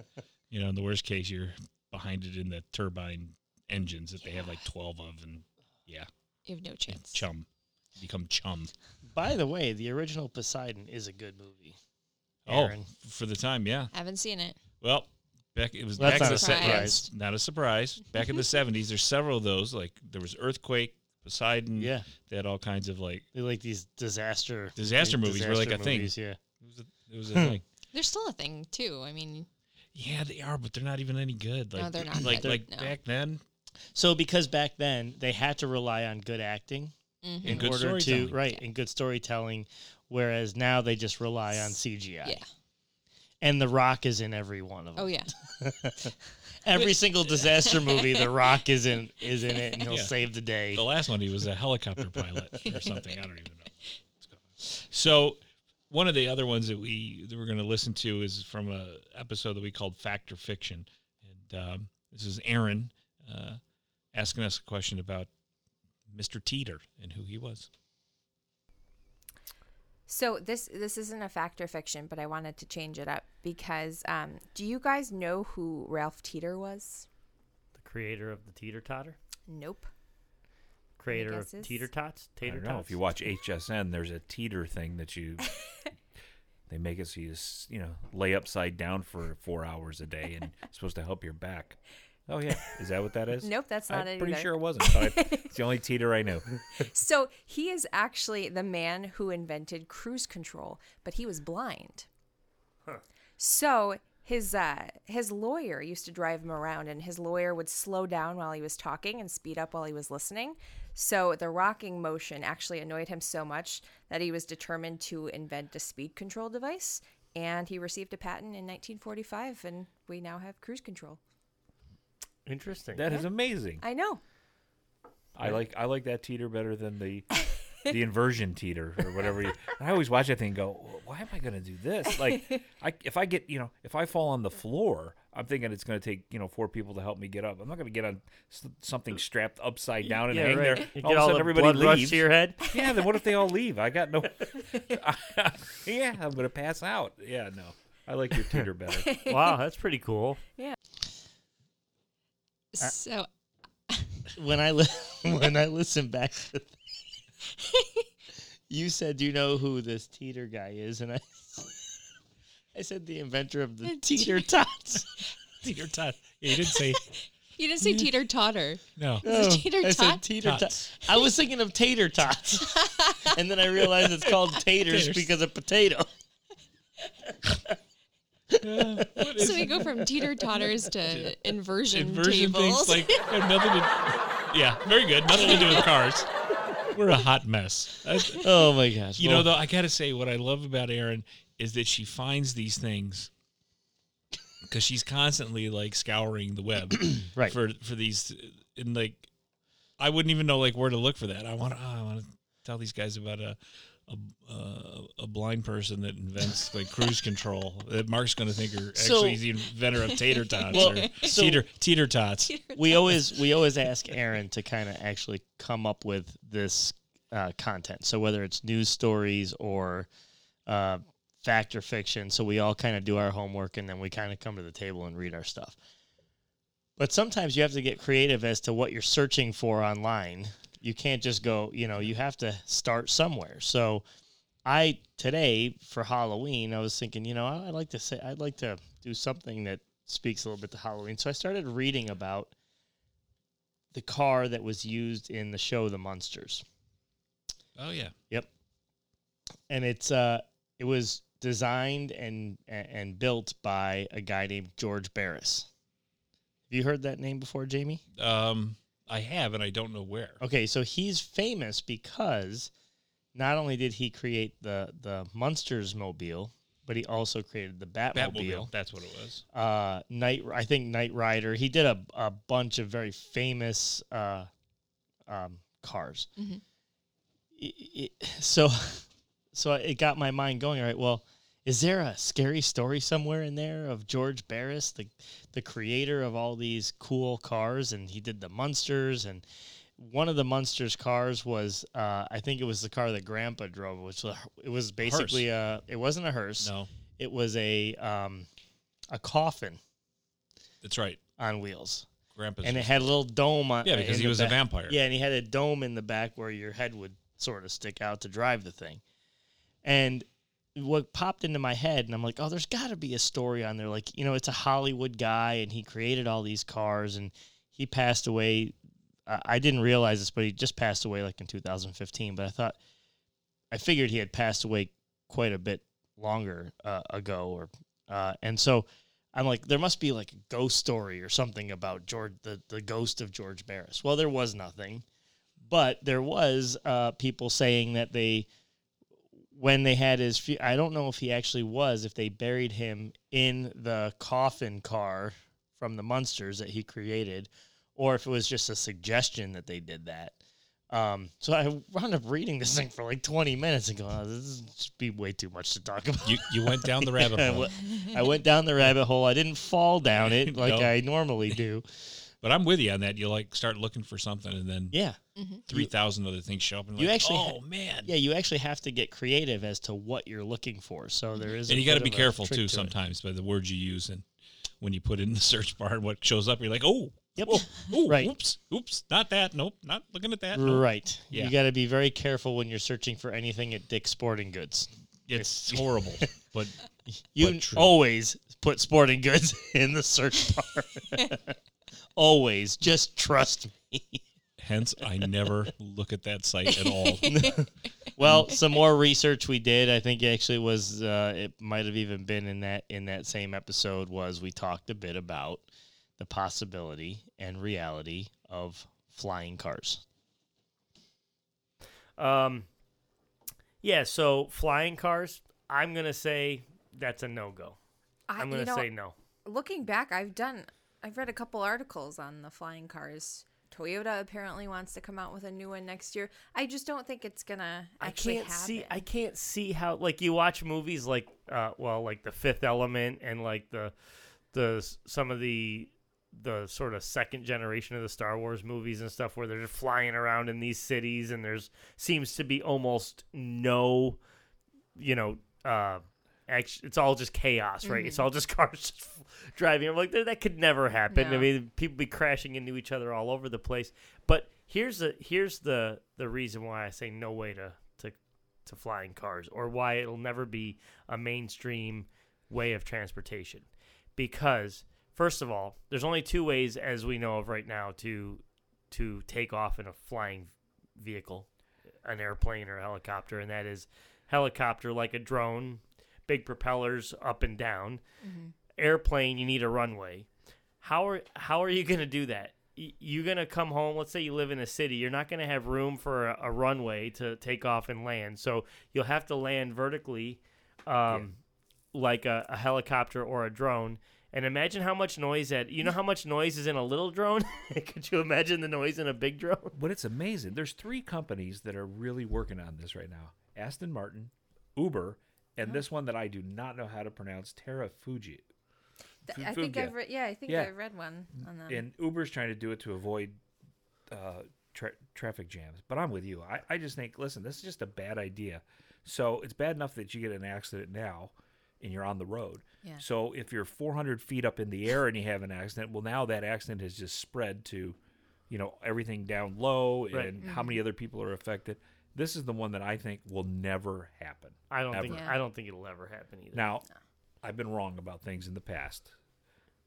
you know, in the worst case, you're behind it in the turbine engines that they have like 12 of and yeah,
You have no chance.
chum. Become chum.
By the way, the original Poseidon is a good movie.
Oh, for the time, yeah.
I Haven't seen it.
Well, back it was
That's
back
not
in
a
the se- yeah,
surprise.
it's not a surprise. Back in the 70s, there's several of those. Like there was Earthquake, Poseidon.
Yeah,
They had all kinds of like,
they like these disaster
Disaster movies were like a
disaster
thing.
Yeah,
it was a, it was a thing.
There's still a thing too. I mean,
Yeah, they are, but they're not even any good.
No, they're not
Like,
good.
like
No.
back then,
So because back then they had to rely on good acting
mhm.
in
good
order to
storytelling.
right and good storytelling, whereas now they just rely on CGI.
yeah.
And The Rock is in every one of them.
Oh yeah.
Every single disaster movie, The Rock is in is in it, and he'll
Yeah.
save the day.
the last one he was a helicopter pilot or something. I don't even know. what's going on. So one of the other ones that we that we're going to listen to is from a episode that we called Fact or Fiction, and um, this is Erin uh, asking us a question about Mr. Teetor and who he was.
So this this isn't a fact or fiction, but I wanted to change it up because um, do you guys know who Ralph Teetor was?
The creator of the Teeter Totter,
Nope.
Creator of? Teeter Tots,
I
Tater
don't know.
Tots.
If you watch HSN, there's a teeter thing that you. they make it so you s- you know lay upside down for four hours a day and it's supposed to help your back. Oh yeah, is that what that is?
Nope, that's not
I'm
it
pretty
either.
sure it wasn't. But I, it's the only teeter I know.
So he is actually the man who invented cruise control, but he was blind. So his uh, his lawyer used to drive him around, and his lawyer would slow down while he was talking and speed up while he was listening. So the rocking motion actually annoyed him so much that he was determined to invent a speed control device. and he received a patent in 1945, and we now have cruise control.
Interesting.
That is amazing.
I know.
I like I like that teeter better than the the inversion teeter or whatever. You, I always watch that thing and go, why am I going to do this? Like, I, if I get, you know, if I fall on the floor, I'm thinking it's going to take, you know, four people to help me get up. I'm not going to get on something strapped upside down and
yeah,
hang
right.
there.
You
all
get
of a
all
sudden,
the
everybody
blood rush
leaves.
to your head.
Yeah, then what if they all leave? I got no. yeah, I'm going to pass out. Yeah, no. I like your teeter better.
wow, that's pretty cool. Yeah.
Uh, so
when I li- when I listen back to the you said you know who this teeter guy is, and I I said the inventor of the
The
teeter tots.
Teeter tot. Yeah, you didn't say
you didn't say teeter totter.
no.
Is it teeter
I said
tot?
teeter tots.
Tots.
I was thinking of tater tots, and then I realized it's called taters,
Taters.
because of potato.
So we go from teeter totters to inversion,
Inversion
tables.
things like have nothing to. Yeah, very good. Nothing to do with cars. We're a hot mess. That's-
Oh my gosh!
You know, though, I got to say, what I love about Erin is that she finds these things because she's constantly like scouring the web
Right.
for for these, and like, I wouldn't even know like where to look for that. I want oh, I want to tell these guys about a. A, uh, a blind person that invents like cruise control that Mark's going to think are
So-
actually he's the inventor of tater tots
Well,
or
so-
teeter teeter tots.
we always we always ask Erin to kind of actually come up with this uh, content. So whether it's news stories or uh, fact or fiction, so we all kind of do our homework and then we kind of come to the table and read our stuff. But sometimes you have to get creative as to what you're searching for online. You can't just go, you know, you have to start somewhere. So I today for Halloween, I was thinking, you know, I'd like to say I'd like to do something that speaks a little bit to Halloween. So I started reading about the car that was used in the show The Munsters.
Oh yeah, Yep.
And it's uh it was designed and and and built by a guy named George Barris. Have you heard that name before, Jamie?
um, I have, and I don't know where.
Okay, so he's famous because not only did he create the the Munsters mobile, but he also created the Batmobile.
Batmobile. That's what it was.
uh night i think Knight Rider he did a, a bunch of very famous uh um cars
Mhm.
I- I- so so it got my mind going all right well is there a scary story somewhere in there of george barris the the creator of all these cool cars and he did the munsters and one of the munsters cars was uh, i think it was the car that grandpa drove which was it was basically a it wasn't a hearse
No,
it was a um, a coffin
that's right.
on wheels,
Grandpa's.
and it had a little dome on.
yeah, because he was a vampire.
Yeah, and he had a dome in the back where your head would sort of stick out to drive the thing. And what popped into my head, and I'm like, oh, there's got to be a story on there. Like, you know, it's a Hollywood guy, and he created all these cars, and he passed away. I didn't realize this, but he just passed away like in 2015. But I thought, I figured he had passed away quite a bit longer uh, ago, or uh, and so I'm like, there must be like a ghost story or something about George, the the ghost of George Barris. Well, there was nothing, but there was uh, people saying that they, when they had his, I don't know if he actually was, if they buried him in the coffin car from the Munsters that he created, or if it was just a suggestion that they did that. Um, so I wound up reading this thing for like 20 minutes and going, oh, this is be way too much to talk about.
You you went down the rabbit hole.
I went down the rabbit hole. I didn't fall down it like
No.
I normally do.
But I'm with you on that. You like start looking for something, and then
Yeah. Mm-hmm.
three thousand other things show up, and
You
like,
actually oh, ha-
oh man,
Yeah, you actually have to get creative as to what you're looking for. So mm-hmm. there is, a
and you got to be careful too
to it.
sometimes by the words you use and when you put in the search bar and what shows up, you're like, oh,
Yep.
oh, oh,
Right.
oops, oops, not that, nope, not looking at that. nope.
Right.
Yeah.
You got to be very careful when you're searching for anything at Dick's Sporting Goods.
It's horrible, but
You
But
always put sporting goods in the search bar. Always. Just trust me.
hence I never look at that site at all.
Well, some more research we did. I think actually was. Uh, it might have even been in that in that same episode. Was we talked a bit about the possibility and reality of flying cars.
Um, yeah. So flying cars, I'm gonna say
that's a no go.
I,
I'm gonna
know,
say no.
looking back, I've done, I've read a couple articles on the flying cars. Toyota apparently wants to come out with a new one next year. I just don't think it's gonna
I can't
happen.
see. I can't see how. Like you watch movies like, uh, well, like The Fifth Element and like the, the some of the, the sort of second generation of the Star Wars movies and stuff where they're just flying around in these cities and there's seems to be almost no, you know, uh, it's all just chaos, right? It's mm. all just cars just driving. I'm like that, that could never happen. I mean, people be crashing into each other all over the place. But here's the here's the the reason why I say no way to to to flying cars or why it'll never be a mainstream way of transportation. Because first of all, there's only two ways as we know of right now to to take off in a flying vehicle, an airplane or a helicopter, and that is helicopter like a drone, big propellers up and down. Airplane, you need a runway. How are how are you going to do that? You're going to come home. Let's say you live in a city. You're not going to have room for a, a runway to take off and land. So you'll have to land vertically, um, like a, a helicopter or a drone. And imagine how much noise that you know how much noise is in a little drone. Could you imagine the noise in a big drone?
But it's amazing. There's three companies that are really working on this right now: Aston Martin, Uber, and this one that I do not know how to pronounce, Terra Fuji.
Th- I think I've read. Yeah, I think
Yeah.
I read one on that.
And Uber's trying to do it to avoid uh, tra- traffic jams. But I'm with you. I, I just think, listen, this is just a bad idea. So it's bad enough that you get an accident now and you're on the road.
Yeah.
So if you're 400 feet up in the air and you have an accident, well, now that accident has just spread to, you know, everything down low
Right.
and how many other people are affected. This is the one that I think will never happen.
I don't think
Yeah.
I don't think it'll ever happen either.
Now, I've been wrong about things in the past,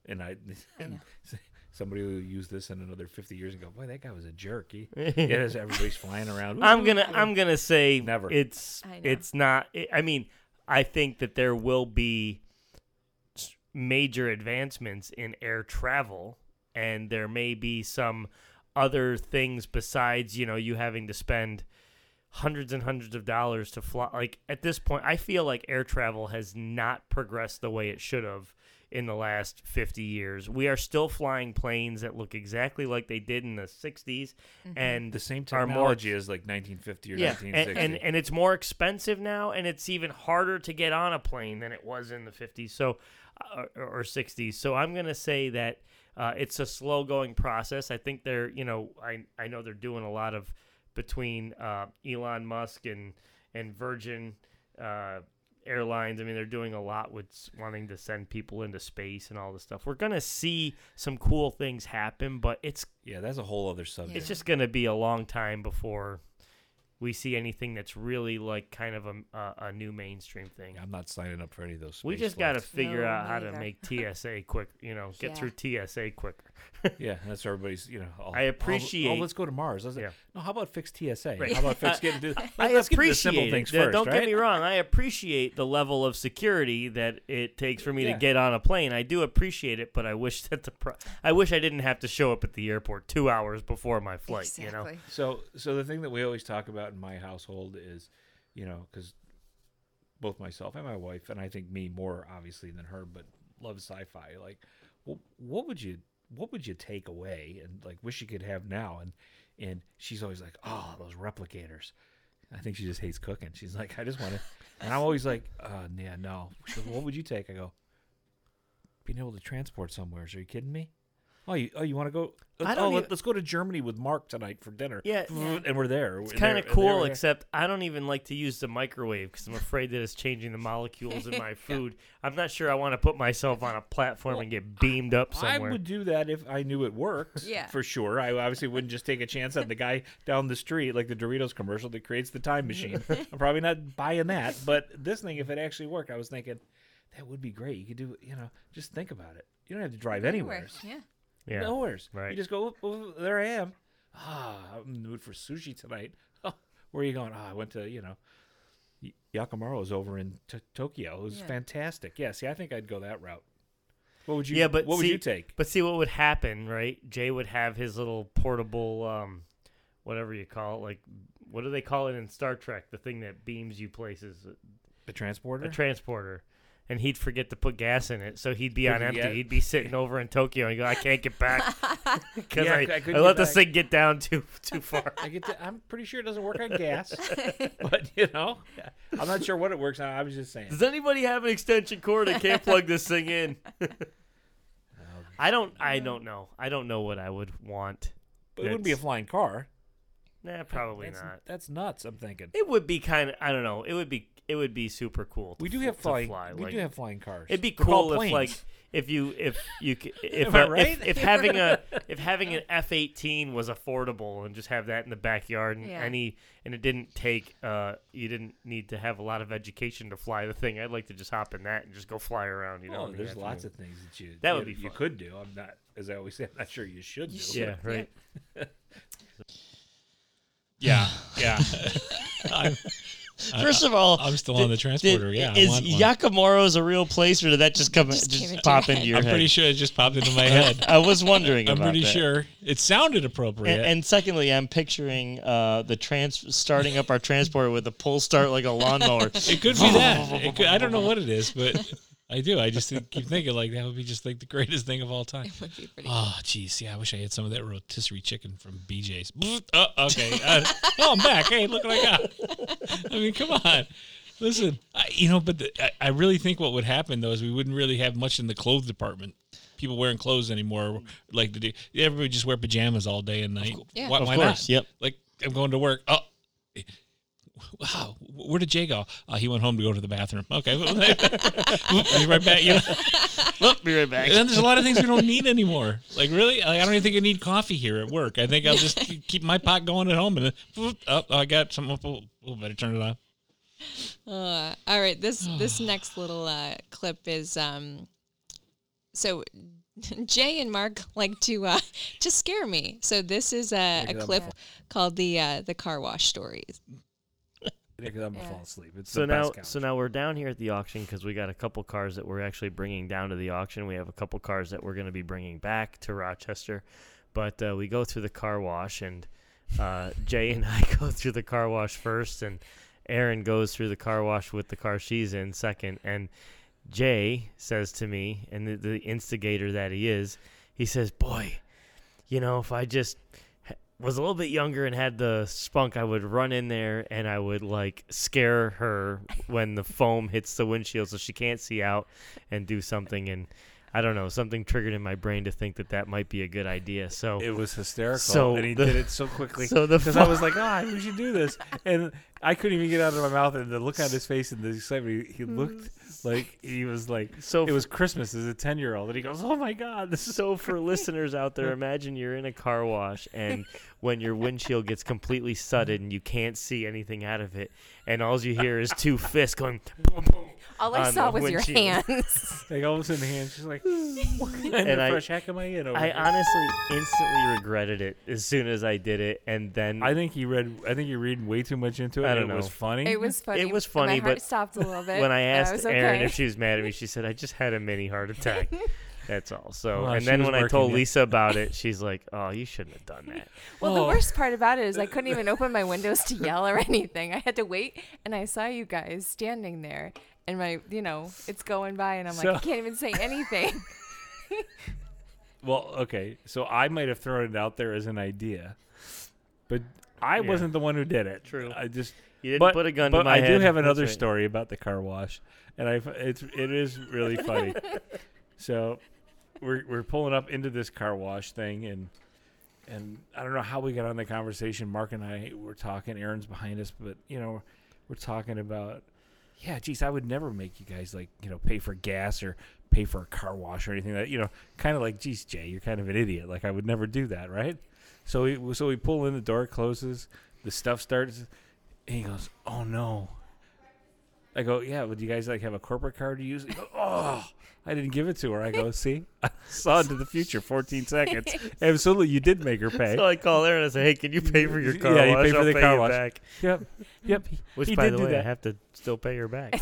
and I, and somebody who used this in another fifty years ago. Boy, that guy was a jerk. He, yeah, as everybody's flying around.
I'm gonna I'm gonna say
Never.
It's
I know.
it's not. I I mean, I think that there will be s- major advancements in air travel, and there may be some other things besides you know you having to spend hundreds and hundreds of dollars to fly. Like at this point, I feel like air travel has not progressed the way it should have in the last 50 years. We are still flying planes that look exactly like they did in the 60s and
the same
are more
technology as like 1950 or
yeah,
1960.
and, and and it's more expensive now, and it's even harder to get on a plane than it was in the 50s, so uh, or, or 60s. So I'm gonna say that uh, it's a slow going process. I think they're, you know, I I know they're doing a lot of between uh, Elon Musk and and Virgin. Uh, airlines i mean they're doing a lot with wanting to send people into space and all this stuff we're gonna see some cool things happen but it's
yeah, that's a whole other subject.
it's just going to be a long time before we see anything that's really like kind of a, a, a new mainstream thing.
I'm not signing up for any of those.
We just got to figure
No,
out how to make TSA quick, you know, get
Yeah.
through TSA quicker.
Yeah, that's everybody's. You know, all,
I appreciate-
oh, let's go to Mars. Let's,
Yeah.
No, how about fix TSA?
Right.
How about fix getting to?
I
let's get the simple things
Th-
first.
Don't
right?
get me wrong. I appreciate the level of security that it takes for me
Yeah.
to get on a plane. I do appreciate it, but I wish that the pro- I wish I didn't have to show up at the airport two hours before my flight. You know,
So, so the thing that we always talk about in my household is, you know, because both myself and my wife, and I think me more obviously than her, but love sci-fi. Like, well, what would you, what would you take away and like wish you could have now? And and she's always like, oh, those replicators. I think she just hates cooking. She's like, I just want to, and I'm always like, uh, yeah, no. Goes, what would you take? I go, being able to transport somewhere. Are you kidding me? Oh, you, oh, you want to go?
I
oh,
don't
let,
even-
let's go to Germany with Mark tonight for dinner.
Yeah.
and we're there.
It's kind of cool, except I don't even like to use the microwave because I'm afraid that it's changing the molecules in my food. I'm not sure I want to put myself on a platform and get beamed up somewhere.
I would do that if I knew it worked.
Yeah.
for sure. I obviously wouldn't just take a chance on the guy down the street, like the Doritos commercial that creates the time machine. I'm probably not buying that. But this thing, if it actually worked, I was thinking that would be great. You could do, you know, just think about it. You don't have to drive anywhere.
Yeah.
Yeah.
Nowheres.
right.
You just go, "Oh, oh, there I am. Ah, I'm in the mood for sushi tonight. Oh, where are you going? Ah, I went to, you know, Y- Yakamaro's over in t- Tokyo. It was
Yeah.
fantastic. Yeah, see, I think I'd go that route. What would you?
yeah, but
what would
see-
you take?
But see what would happen, right? Jay would have his little portable, um, whatever you call it, like what do they call it in Star Trek? The thing that beams you places,
The transporter.
a transporter. And he'd forget to put gas in it, so he'd be on
Yeah.
empty. He'd be sitting over in Tokyo and go, "I can't get back because
Yeah,
I,
I
I, let
get
this thing get down too too far."
I get. To, I'm pretty sure it doesn't work on gas, but you know, I'm not sure what it works on. I was just saying.
Does anybody have an extension cord and can't plug this thing in? I don't. I don't know. I don't know what I would want.
But it wouldn't be a flying car.
Nah, probably
that's,
not.
That's nuts. I'm thinking.
It would be kind of. I don't know. It would be. It would be super cool. To
We do
fl-
have
to
flying.
Fly.
We
like,
do have flying cars.
It'd be
They're
cool if like if you if you if
Am I
a-
right?
if, if having a if having an F eighteen was affordable and just have that in the backyard and
Yeah.
any and it didn't take uh you didn't need to have a lot of education to fly the thing. I'd like to just hop in that and just go fly around. You know,
Oh,
in the
there's lots of things that you
That
you,
would be
you could do. I'm not, as I always say, I'm not sure you should do.
yeah right.
Yeah, yeah. I'm,
First of all,
I'm still on the transporter.
did-
Yeah,
is
want one.
Yakamoro's a real place, or did that just come
Just
just,
into
pop
your
into
head.
your
I'm
head?
pretty sure it just popped into my head.
I was wondering.
I'm
about
pretty
that.
sure it sounded appropriate.
And, and secondly, I'm picturing uh, the trans starting up our transporter with a pull start like a lawnmower.
it could be that. It could, I don't know what it is, but I do. I just keep thinking like that would be just like the greatest thing of all time.
It would be pretty.
Oh, jeez. Yeah, I wish I had some of that rotisserie chicken from BJ's. Oh, okay. Uh, oh, I'm back. Hey, look what I got. I mean, come on. Listen, I, you know, but the, I, I really think what would happen though is we wouldn't really have much in the clothes department. People wearing clothes anymore, like to do. Everybody just wear pajamas all day and night.
Yeah.
Why,
Of
why
course,
not?
yep.
Like I'm going to work. Oh, wow. Where did Jay go? Uh, he went home to go to the bathroom. Okay, be right back. You know?
Well, be right back.
And then there's a lot of things we don't need anymore. Like really, like, I don't even think I need coffee here at work. I think I'll just keep- keep my pot going at home, and then whoop, oh, I got something. Oh, oh, better turn it on.
Uh, all right, this this next little uh, clip is um, so Jay and Mark like to uh, to scare me. So this is a, a
Make it up.
clip called the uh, the car wash stories.
Because I'm gonna
Yeah.
fall asleep. It's
So
the
now,
best
so now we're down here at the auction because we got a couple cars that we're actually bringing down to the auction. We have a couple cars that we're going to be bringing back to Rochester, but uh, we go through the car wash, and uh, Jay and I go through the car wash first, and Erin goes through the car wash with the car she's in second, and Jay says to me, and the, the instigator that he is, he says, "Boy, you know, if I just ha- was a little bit younger and had the spunk, I would run in there and I would like scare her when the foam hits the windshield so she can't see out and do something." And I don't know, something triggered in my brain to think that that might be a good idea. So
it was hysterical,
So
and he
the-
did it so quickly.
so the
because I was like, ah, we should do this, and I couldn't even get out of my mouth. And the look on his face and the excitement, he, he looked like he was like,
so
it was Christmas as a ten year old, and he goes, oh my god, this is
So for listeners out there, imagine you're in a car wash and when your windshield gets completely sudded and you can't see anything out of it, and all you hear is two fists going boom boom.
All I saw
the
was your hands.
like all of a sudden, hands just like, what
And
of
I-
fresh heck am I in? Over
I
here?
honestly instantly regretted it as soon as I did it, and then
I think he read. I think you're reading way too much into it.
I don't know.
It was funny.
It was funny.
It
was
funny,
my heart
but
stopped a little bit.
when I asked
was
Erin
okay.
if she was mad at me, she said I just had a mini heart attack. That's all. So,
Well,
and
she
then
was
when I
working
told
it.
Lisa about it, she's like, "Oh, you shouldn't have done that."
Well, the
Oh.
worst part about it is I couldn't even open my windows to yell or anything. I had to wait, and I saw you guys standing there, and my, you know, it's going by, and I'm like, I can't even say anything.
Well, okay, so I might have thrown it out there as an idea, but I
Yeah.
wasn't the one who did it.
True.
I just
You didn't
but,
put a gun
but
to my
I
head.
do have
That's
another
right.
story about the car wash, and I it's it is really funny. so we're we're pulling up into this car wash thing, and and I don't know how we got on the conversation. Mark and I were talking. Erin's behind us, but you know we're talking about. Yeah, geez, I would never make you guys like you know pay for gas or pay for a car wash or anything that you know kind of like geez Jay you're kind of an idiot like I would never do that right so we so we pull in the door closes the stuff starts and he goes oh no I go yeah would you guys like have a corporate card to use goes, oh
I didn't give it to her. I go, see, I saw into the future, 14 seconds. Absolutely, you did make her pay.
So I call Erin and I say, "Hey, can you pay for your car
Yeah, you
wash?
pay for
I'll
the
pay
car
you
wash."
back."
Yep, yep.
Which,
he
by
did
the
do
way,
that.
I have to still pay her back.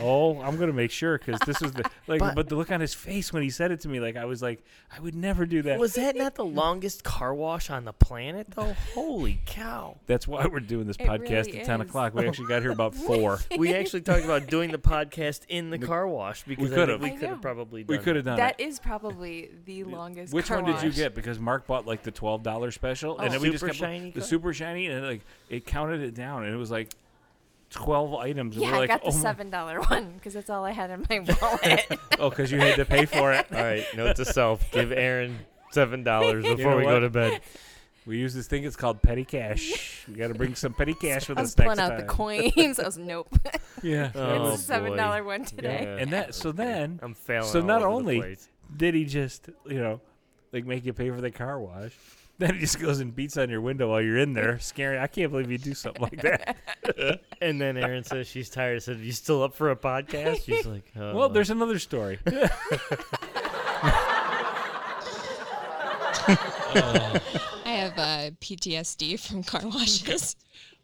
Oh, I'm gonna make sure because this was the like,
But-
but, the look on his face when he said it to me, like I was like, I would never do that.
Was that not the longest car wash on the planet, though? Holy cow!
That's why we're doing this
It
podcast
really
at 10
is.
o'clock. We actually got here about four.
We actually talked about doing the podcast in the car wash because I think
could've.
we
I
could
know.
have probably done
We could have done
That
it.
is probably the longest.
Which
car
one did you
wash.
get? Because Mark bought like the twelve dollar special,
Oh.
and then we just
Super
kept
shiny
the
car?
super shiny, and like it counted it down, and it was like twelve items. and
Yeah,
we're
I
like,
got the
oh my-
seven dollar one because that's all I had in my wallet.
Oh, because you had to pay for it.
All right, note to self: give Erin seven dollars
You
before
know
we
what?
go to bed.
We use this thing. It's called petty cash. We got to bring some petty cash with
I
us
was
next
pulling out
time.
the coins. I was nope.
Yeah.
Oh,
it's a oh,
seven
dollar one today.
Yeah.
And that so then
I'm failing.
So
all
not
over the
only-
place.
Did he just you know like make you pay for the car wash? Then he just goes and beats on your window while you're in there, scaring. I can't believe you do something like that.
And then Erin says she's tired. I said, "You still up for a podcast?" She's like, uh,
well, there's another story.
Oh,
I have uh, PTSD from car washes.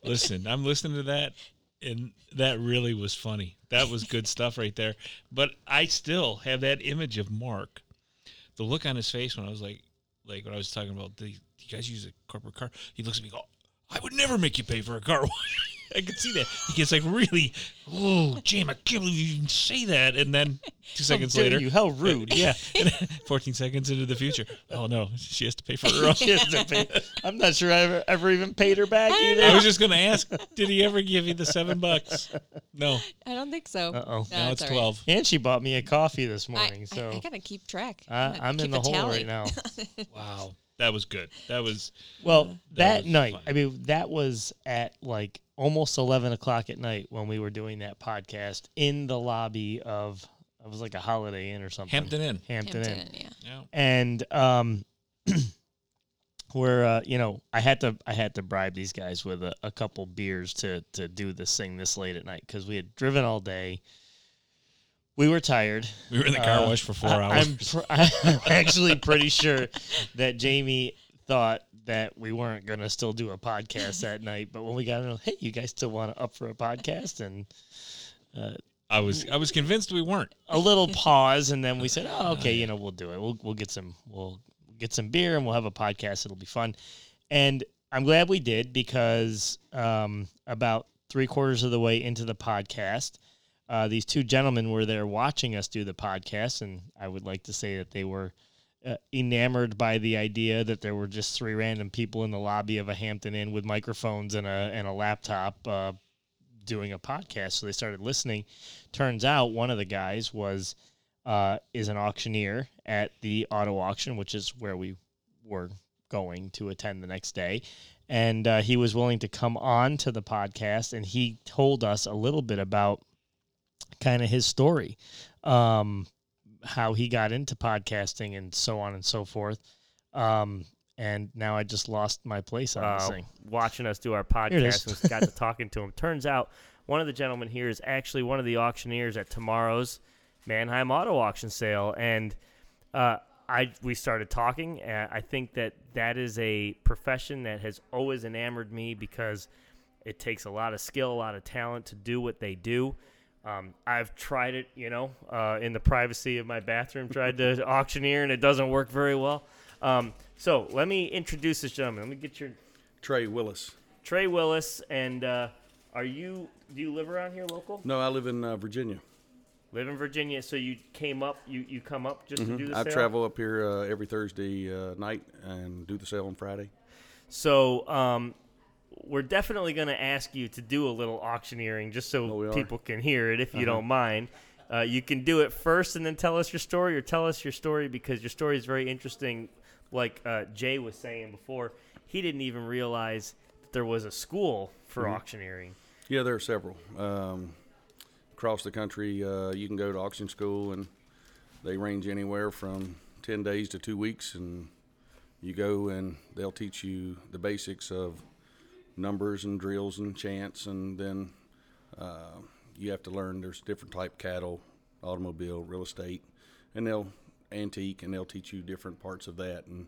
listen, I'm listening to that, and that really was funny. That was good stuff right there. But I still have that image of Mark, the look on his face when I was like, like when I was talking about the you guys use a corporate car. He looks at me, and go, I would never make you pay for a car wash. I could see that. He gets like really, oh, Jam, I can't believe you even say that. And then two seconds
dare
later,
you, how rude.
Yeah, 14 seconds into the future. Oh no, she has to pay for her own.
She has to pay- I'm not sure I ever, ever even paid her back either.
I was just gonna ask, did he ever give you the seven bucks? No,
I don't think so.
Uh oh.
now it's
all right.
twelve.
And she bought me a coffee this morning,
I-
so
I, gotta keep track.
I,
gotta
I'm in the hole
tally.
right now.
Wow, that was good. That was
Well,
That
that,
was
night,
fun.
I mean, that was at like almost 11 o'clock at night when we were doing that podcast in the lobby of, it was like a Holiday Inn or something.
Hampton Inn.
Hampton,
Hampton
Inn.
Inn, yeah.
Yeah.
And, um, where, uh, you know, I had to, I had to bribe these guys with a, a couple beers to, to do this thing this late at night because we had driven all day. We were tired.
We were in the car
Uh,
wash for four
I-
hours.
I'm, pr- I'm actually pretty sure that Jamie thought that we weren't going to still do a podcast that night. But when we got in, hey, you guys still want to up for a podcast? And
I was I was convinced we weren't.
a little pause, and then we said, oh, okay, you know, we'll do it. We'll we'll get some we'll get some beer and we'll have a podcast. It'll be fun. And I'm glad we did because um, about three quarters of the way into the podcast, uh, these two gentlemen were there watching us do the podcast, and I would like to say that they were uh, enamored by the idea that there were just three random people in the lobby of a Hampton Inn with microphones and a and a laptop uh, doing a podcast. So they started listening. Turns out one of the guys was uh, is an auctioneer at the auto auction, which is where we were going to attend the next day. And uh, he was willing to come on to the podcast, and he told us a little bit about kind of his story, um, how he got into podcasting, and so on and so forth. Um, and now I just lost my place on this
uh,
thing.
watching us do our
Here it is.
podcast and got to talking to him. Turns out one of the gentlemen here is actually one of the auctioneers at tomorrow's Manheim Auto Auction sale, and uh, I we started talking. And I think that that is a profession that has always enamored me because it takes a lot of skill, a lot of talent to do what they do. Um, I've tried it, you know, uh, in the privacy of my bathroom, tried to auctioneer, and it doesn't work very well. Um, so let me introduce this gentleman. Let me get your
Trey Willis.
Trey Willis, and uh, are you? Do you live around here, local?
No, I live in uh, Virginia.
Live in Virginia, so you came up. You you come up just to do the
I
sale.
travel up here uh, every Thursday uh, night and do the sale on Friday.
So um, we're definitely going to ask you to do a little auctioneering, just so
Oh,
people can hear it, if you
Uh-huh.
don't mind. Uh, you can do it first and then tell us your story, or tell us your story because your story is very interesting. Like uh, Jay was saying before, he didn't even realize that there was a school for
Mm-hmm.
auctioneering.
Yeah, there are several. Um, across the country, uh, you can go to auction school, and they range anywhere from 10 days to two weeks. And you go, and they'll teach you the basics of numbers and drills and chants. And then uh, you have to learn there's different type cattle, automobile, real estate. and they'll antique and they'll teach you different parts of that and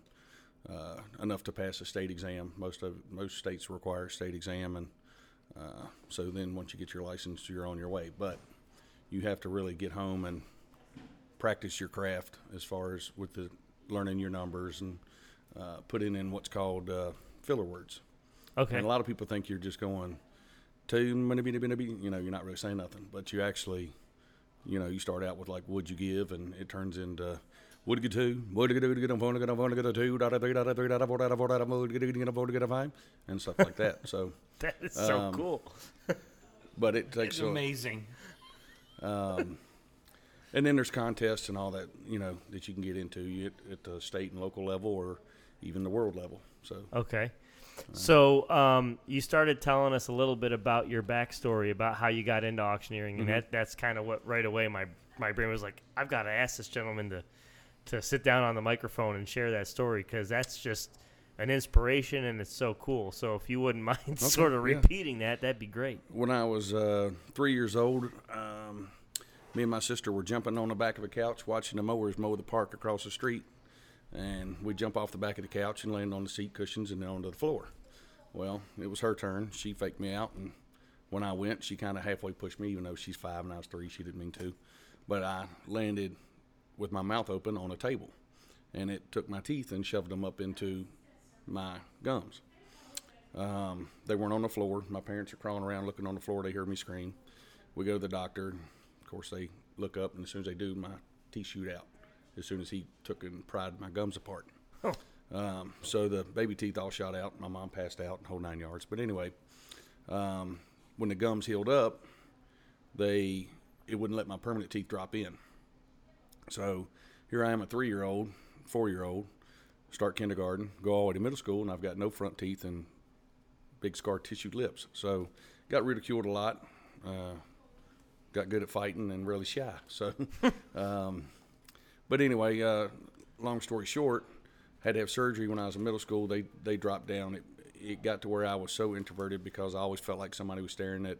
uh, enough to pass a state exam. Most of most states require a state exam, and uh, so then once you get your license, you're on your way. But you have to really get home and practice your craft as far as with the learning your numbers and uh, putting in what's called uh, filler words.
Okay.
And a lot of people think you're just going to many, many, many, you know, you're not really saying nothing, but you actually, you know, you start out with like, would you give? And it turns into, would you two? Would you get? A phone, get a phone, get a two, dot, three, dot, three, dot, four, dot, four, dot, would get a, get a phone, get a five, and stuff like that. So,
That is so
Um,
cool.
but it takes
It's
a,
amazing.
um, and then there's contests and all that, you know, that you can get into at, at the state and local level or even the world level. So,
Okay. So um, you started telling us a little bit about your backstory about how you got into auctioneering, and
Mhm.
that that's kind of what right away my my brain was like, I've got to ask this gentleman to to sit down on the microphone and share that story because that's just an inspiration and it's so cool. So if you wouldn't mind sort of
yeah.
repeating that, that'd be great.
when I was uh, three years old, um, me and my sister were jumping on the back of a couch watching the mowers mow the park across the street. And we jump off the back of the couch and land on the seat cushions and then onto the floor. Well, it was her turn. She faked me out, and when I went, she kind of halfway pushed me, even though she's five and I was three. She didn't mean to, but I landed with my mouth open on a table, and it took my teeth and shoved them up into my gums. Um, they weren't on the floor. My parents are crawling around looking on the floor. They hear me scream. We go to the doctor. Of course, they look up, and as soon as they do, my teeth shoot out. As soon as he took and pried my gums apart. Um, so the baby teeth all shot out. My mom passed out, and whole nine yards. But anyway, um, when the gums healed up, they it wouldn't let my permanent teeth drop in. So here I am, a three-year-old, four-year-old, start kindergarten, go all the way to middle school, and I've got no front teeth and big scar tissued lips. So got ridiculed a lot. Uh, got good at fighting and really shy. So, um, but anyway, uh, long story short, had to have surgery when I was in middle school. They they dropped down. It it got to where I was so introverted because I always felt like somebody was staring at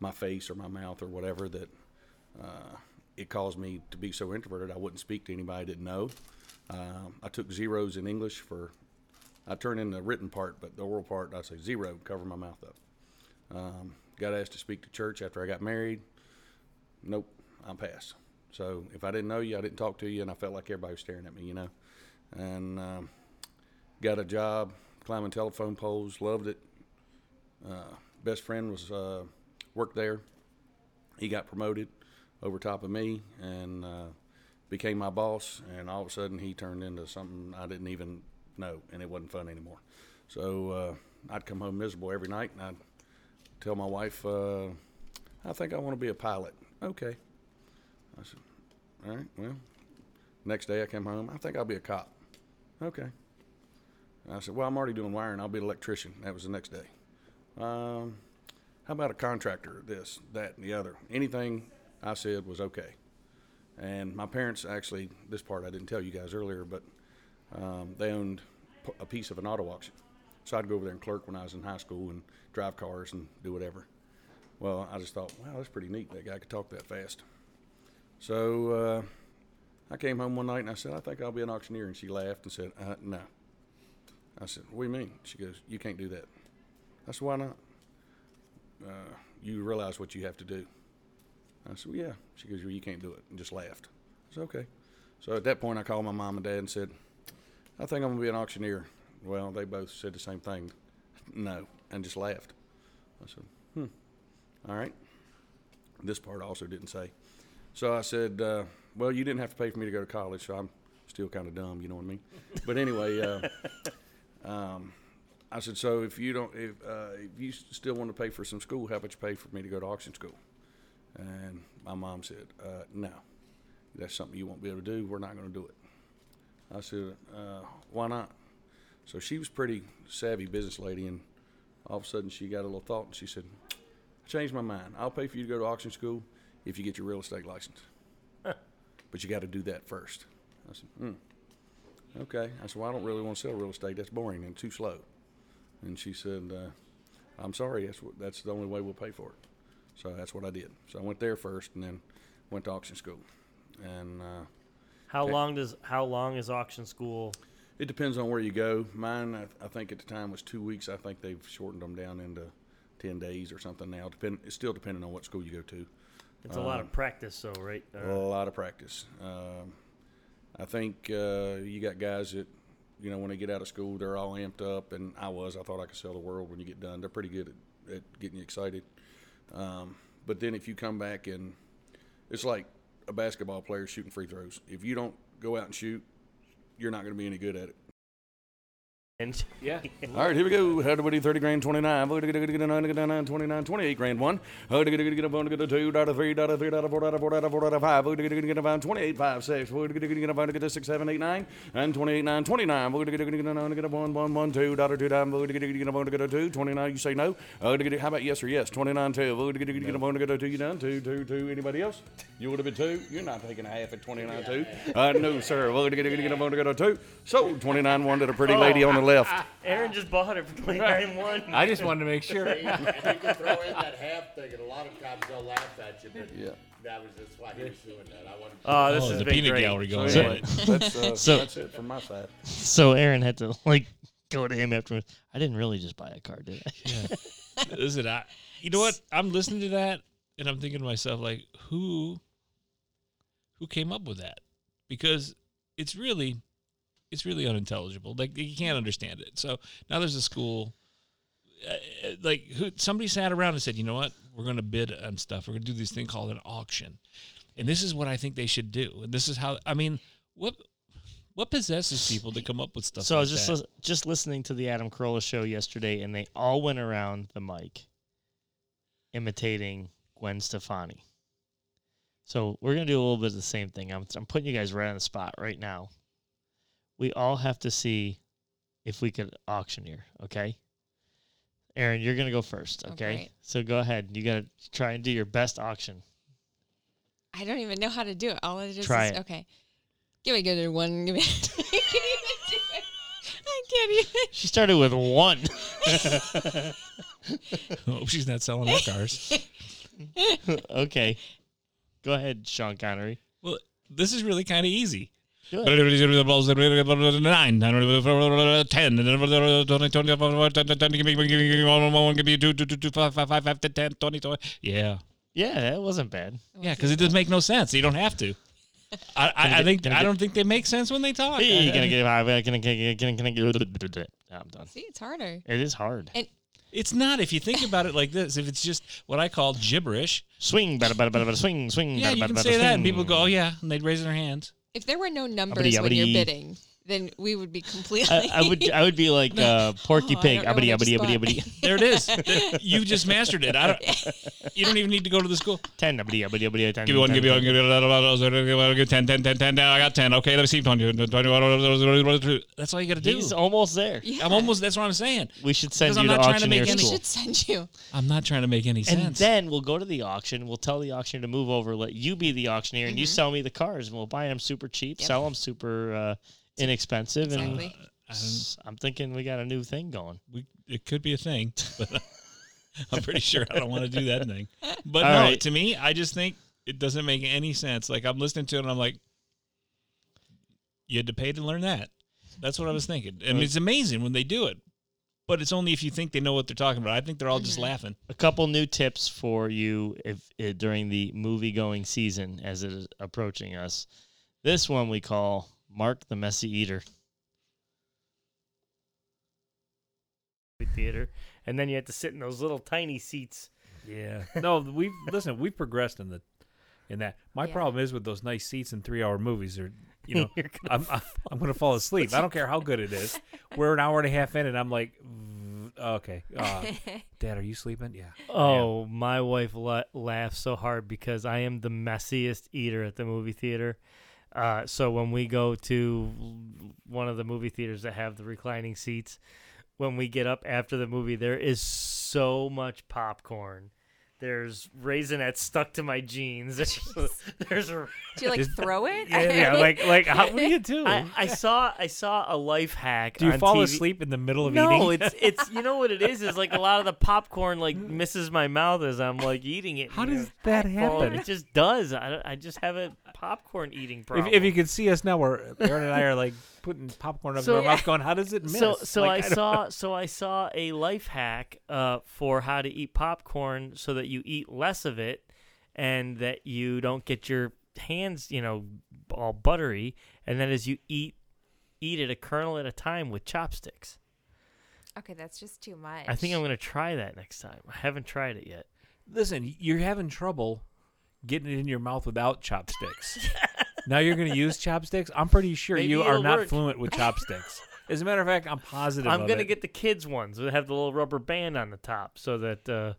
my face or my mouth or whatever that uh, it caused me to be so introverted. I wouldn't speak to anybody I didn't know. Um, I took zeros in English for. I turned in the written part, but the oral part I say zero, cover my mouth up. Um, got asked to speak to church after I got married. Nope, I'm passed. So if I didn't know you, I didn't talk to you, and I felt like everybody was staring at me, you know. And um, got a job climbing telephone poles, loved it. Uh, best friend was uh, worked there. He got promoted over top of me and uh, became my boss. And all of a sudden, he turned into something I didn't even know, and it wasn't fun anymore. So uh, I'd come home miserable every night, and I'd tell my wife, uh, "I think I want to be a pilot." Okay. I said, "All right. Well." Next day, I came home. I think I'll be a cop. Okay. I said, "Well, I'm already doing wiring. I'll be an electrician." That was the next day. Um, how about a contractor? This, that, and the other. Anything I said was okay. And my parents actually, this part I didn't tell you guys earlier, but um, they owned a piece of an auto auction. So I'd go over there and clerk when I was in high school and drive cars and do whatever. Well, I just thought, wow, that's pretty neat. That guy could talk that fast. So uh, I came home one night and I said, I think I'll be an auctioneer. And she laughed and said, uh, no. I said, what do you mean? She goes, you can't do that. I said, why not? Uh, you realize what you have to do. I said, well, yeah. She goes, well, you can't do it. And just laughed. I said, okay. So at that point, I called my mom and dad and said, I think I'm going to be an auctioneer. Well, they both said the same thing. No. And just laughed. I said, hmm. All right. This part also didn't say. So I said, uh, well, you didn't have to pay for me to go to college, so I'm still kind of dumb, you know what I mean? But anyway, uh, um, I said, so if you don't, if, uh, if you still want to pay for some school, how about you pay for me to go to auction school? And my mom said, uh, no, that's something you won't be able to do. We're not going to do it. I said, uh, why not? So she was pretty savvy business lady, and all of a sudden she got a little thought, and she said, I changed my mind. I'll pay for you to go to auction school if you get your real estate license. but you got to do that first. I said, hmm. Okay. I said, well, I don't really want to sell real estate. That's boring and too slow. And she said, uh, I'm sorry. That's what, that's the only way we'll pay for it. So that's what I did. So I went there first, and then went to auction school. And uh,
How long does how long is auction school?
It depends on where you go. Mine, I, I think at the time was two weeks. I think they've shortened them down into ten days or something now. Depend. It's still depending on what school you go to.
It's a lot of practice, so right?
A lot of practice. Um, I think uh, you got guys that, you know, when they get out of school, they're all amped up, and I was. I thought I could sell the world when you get done. They're pretty good at, at getting you excited. Um, but then if you come back and it's like a basketball player shooting free throws. If you don't go out and shoot, you're not going to be any good at it.
And
Yeah.
All right, here we go. How do we do 30 grand, 29, 29, 29, 28 grand, one. How do we get a one, get a two, dot three, dot three, dot four, dot four, dot four, dot five. How do get a 28, five, six. How do we get a one, get a six, seven, eight, nine, and 28, nine, 29. How do we get a get a one, one, one, two, dot two, dot. How do get a one, get a two, 29. You say no. How do we get How about yes or yes? 29, two. How do we get a one, get a two, you done? Two, two, two. Anybody else? You would have been two. You're not taking a half at 29, two. Uh, no, sir. How do get a one, get a two? So 29, one to the pretty lady on the left.
Erin just bought it for twenty nine one.
I just wanted to make sure.
you can throw in that half thing, and a lot of times they'll laugh at you, but
Yeah.
that was that's why he was doing that. I wanted.
Oh, this
oh,
has
the peanut
great.
gallery
So
goes
that's, uh,
So-
that's it from my side.
So Erin had to like go to him afterwards. I didn't really just buy a car, did I? Yeah.
Listen, I, you know what? I'm listening to that and I'm thinking to myself, like, who, who came up with that? Because it's really, it's really unintelligible. Like you can't understand it. So now there's a school, uh, uh, like who somebody sat around and said, you know what? We're going to bid on stuff. We're going to do this thing called an auction, and this is what I think they should do. And this is how. I mean, what, what possesses people to come up with stuff? Like that?
So I was just just listening to the Adam Carolla show yesterday, and they all went around the mic imitating Gwen Stefani. So we're gonna do a little bit of the same thing. I'm I'm putting you guys right on the spot right now. We all have to see if we could auctioneer. Okay. Erin, you're gonna go first.
Oh,
Okay.
great.
so go ahead. You gotta try and do your best auction.
I don't even know how to do it. All it is
Try
is
it.
okay. Give me a good one. Give me. I can't even do it. I can't even.
She started with one.
Hope she's not selling her cars.
okay. Go ahead, Sean Connery.
Well, this is really kind of easy.
Do it.
Nine. Yeah,
Yeah, that wasn't bad.
yeah, because it doesn't make no sense. You don't have to. I, I, I think I don't think they make sense when they talk.
I'm done.
See, it's harder.
It is hard.
And
It's not if you think about it like this. If it's just what I call gibberish,
Swing, swing, swing.
yeah, you can say that, and people go, "Oh yeah," and they'd raise their hands.
If there were no numbers when you're bidding, then we would be completely.
I, I would I would be like uh, Porky
Oh,
Pig.
don't know
Uppity,
which
uppity, uppity,
spot.
uppity.
There it is. You just mastered it. I don't. You don't even need to go to the school.
Ten, uppity, uppity, uppity. Ten,
Give me one,
ten,
give me one,
ten.
give me one, give me 10, 10, 10, 10, 10. I got 10. Okay, let me see. 20, 20, That's all you got to do.
He's almost there.
Yeah.
I'm almost, that's what I'm saying.
We should send
Because
you
I'm
to
not trying to make
auctioneer
any-
we should send you.
I'm not trying to make any sense.
And then we'll go to the auction. We'll tell the auctioneer to move over. Let you be the auctioneer, and you sell me the cars, and we'll buy them super cheap,
Yep.
sell them super uh, inexpensive,
Exactly.
and I'm thinking we got a new thing going.
we, it could be a thing, but I'm pretty sure I don't want to do that thing. But
All
no,
right.
to me, I just think it doesn't make any sense. Like I'm listening to it and I'm like, you had to pay to learn that. That's what I was thinking. I mean, it's amazing when they do it, but it's only if you think they know what they're talking about. I think they're all just laughing.
a couple new tips for you if uh, during the movie going season as it is approaching us. This one we call Mark the Messy Eater.
theater, and then you have to sit in those little tiny seats.
Yeah. No, we've listen. We've progressed in the in that. My
Yeah.
problem is with those nice seats in three-hour movies. Are you know,
gonna
I'm I'm, I'm gonna fall asleep. I don't care how good it is. We're an hour and a half in, and I'm like, "Mm, okay, uh, Dad, are you sleeping? Yeah.
Oh, my wife la- laughs so hard because I am the messiest eater at the movie theater. Uh, so when we go to one of the movie theaters that have the reclining seats, when we get up after the movie, there is so much popcorn. There's raisinets stuck to my jeans. There's, there's a,
Do you like throw it?
Yeah, yeah, like like how, what do you do?
I, I saw I saw a life hack.
do you
on
fall
TV.
asleep in the middle of
No,
eating?
it's it's you know what it is is like a lot of the popcorn like misses my mouth as I'm like eating it.
How
you know.
does that
Well,
happen?
it just does. I, I just have a popcorn eating
If,
problem.
if you could see us now, where Erin and I are like putting popcorn up
So-
in our mouth, going, "How does it miss?"
So so
Like,
I
don't-
saw so I saw a life hack uh, for how to eat popcorn so that you eat less of it and that you don't get your hands you know all buttery and then as you eat eat it a kernel at a time with chopsticks.
Okay, that's just too much.
I think I'm gonna try that next time. I haven't tried it yet.
Listen, you're having trouble getting it in your mouth without chopsticks. now you're going to use chopsticks. I'm pretty sure
Maybe
you are
it'll
not
work.
fluent with chopsticks. As a matter of fact, I'm positive.
I'm
of
gonna
it.
get the kids ones that have the little rubber band on the top so that uh,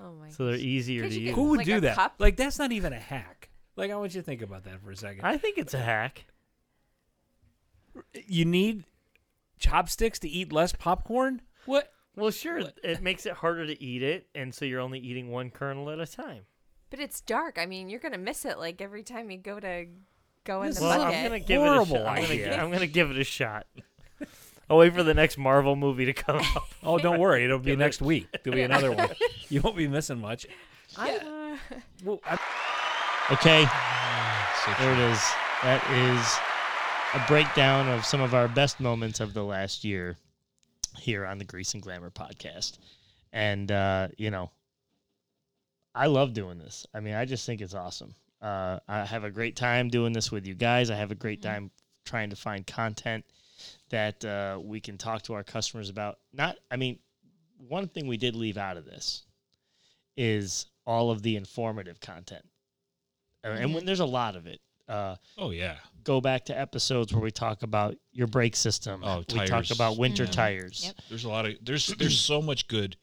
Oh my.
so they're easier
Could
to
you
use.
get-
Who would
Like
do
a
that?
cup?
Like that's not even a hack. Like I want you to think about that for a second.
I think it's a hack.
you need chopsticks to eat less popcorn. What?
Well, sure, it makes it harder to eat it, and so you're only eating one kernel at a time.
But it's dark. I mean, you're gonna miss it like every time you go to go in
This
the
Well,
bucket.
I'm gonna give it a
horrible
shot. I'm gonna,
idea.
gi- I'm gonna give it a shot. I'll wait for the next Marvel movie to come out.
Oh, don't worry. It'll be
Give it-
next week. There'll be another one. You won't be missing much.
Uh,
Well, I,
Okay,
So
there it is. That is a breakdown of some of our best moments of the last year here on the Grease and Glamour podcast. And uh, you know, I love doing this. I mean, I just think it's awesome. Uh, I have a great time doing this with you guys. I have a great time trying to find content that uh, we can talk to our customers about. Not, I mean, one thing we did leave out of this is all of the informative content, Uh, and when there's a lot of it. Uh,
Oh yeah.
go back to episodes where we talk about your brake system.
Oh, tires.
we talk about winter
Mhm.
tires.
Yep.
There's a lot of there's there's so much good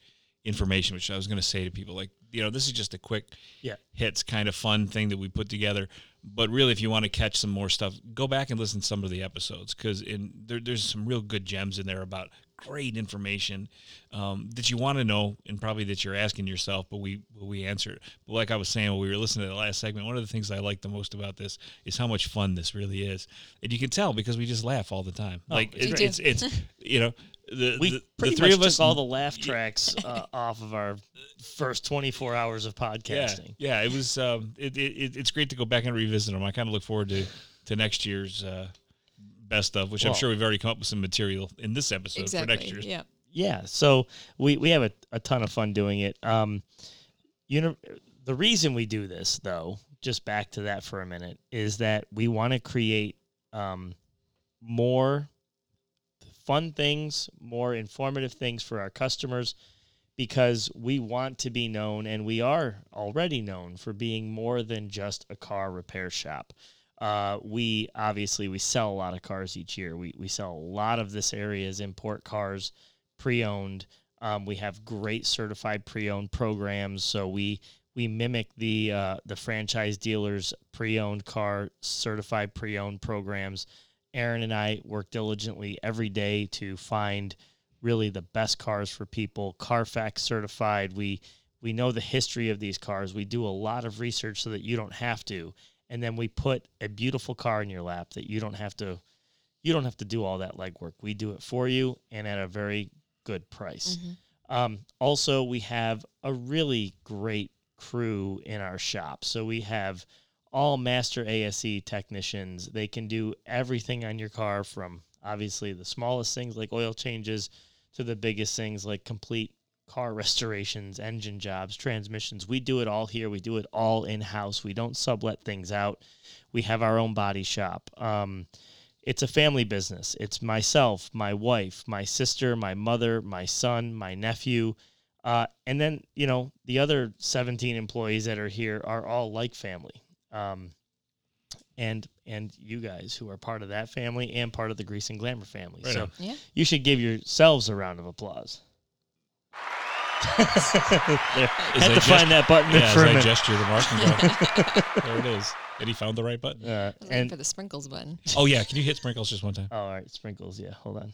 information which I was going to say to people like you know this is just a quick
Yeah.
hits kind of fun thing that we put together. But really if you want to catch some more stuff go back and listen to some of the episodes because in there, there's some real good gems in there about great information um, that you want to know and probably that you're asking yourself but we we answer but like I was saying when we were listening to the last segment one of the things I like the most about this is how much fun this really is. And you can tell because we just laugh all the time. Like
it's
it's, it's it's you know the,
We
the,
pretty
the three
much
of us
took all the laugh tracks uh, off of our first 24 hours of podcasting.
Yeah, yeah, it was. Um, it, it, it- it's great to go back and revisit them. I kind of look forward to to next year's uh, best of, which I'm sure we've already come up with some material in this episode for next year.
Yeah.
Yeah, so we we have a, a ton of fun doing it. Um, you know, the reason we do this though, just back to that for a minute, is that we want to create um, more fun things, more informative things for our customers, because we want to be known, and we are already known for being more than just a car repair shop. Uh, we obviously we sell a lot of cars each year. We we sell a lot of this area's import cars pre-owned. Um, we have great certified pre-owned programs, so we we mimic the uh, the franchise dealers pre-owned car certified pre-owned programs. Erin and I work diligently every day to find really the best cars for people. Carfax certified. We we know the history of these cars. We do a lot of research so that you don't have to, and then we put a beautiful car in your lap that you don't have to you don't have to do all that legwork. We do it for you and at a very good price. Um, also, we have a really great crew in our shop. So we have all master ASE technicians. They can do everything on your car from obviously the smallest things like oil changes to the biggest things like complete car restorations, engine jobs, transmissions. We do it all here. We do it all in house. We don't sublet things out. We have our own body shop. Um, it's a family business. It's myself, my wife, my sister, my mother, my son, my nephew. Uh, and then, you know, the other 17 employees that are here are all like family. Um, and and you guys who are part of that family and part of the Grease and Glamour family.
Right
so.
Yeah.
you should give yourselves a round of applause. there.
As
Had to
gest-
find that button
Yeah,
for
as
a
I
minute.
gesture the mark and go, there it is. And he found the right button.
Uh,
I was waiting
and
for the sprinkles button.
Oh yeah, can you hit sprinkles just one time?
oh, all right, sprinkles. Yeah, hold on.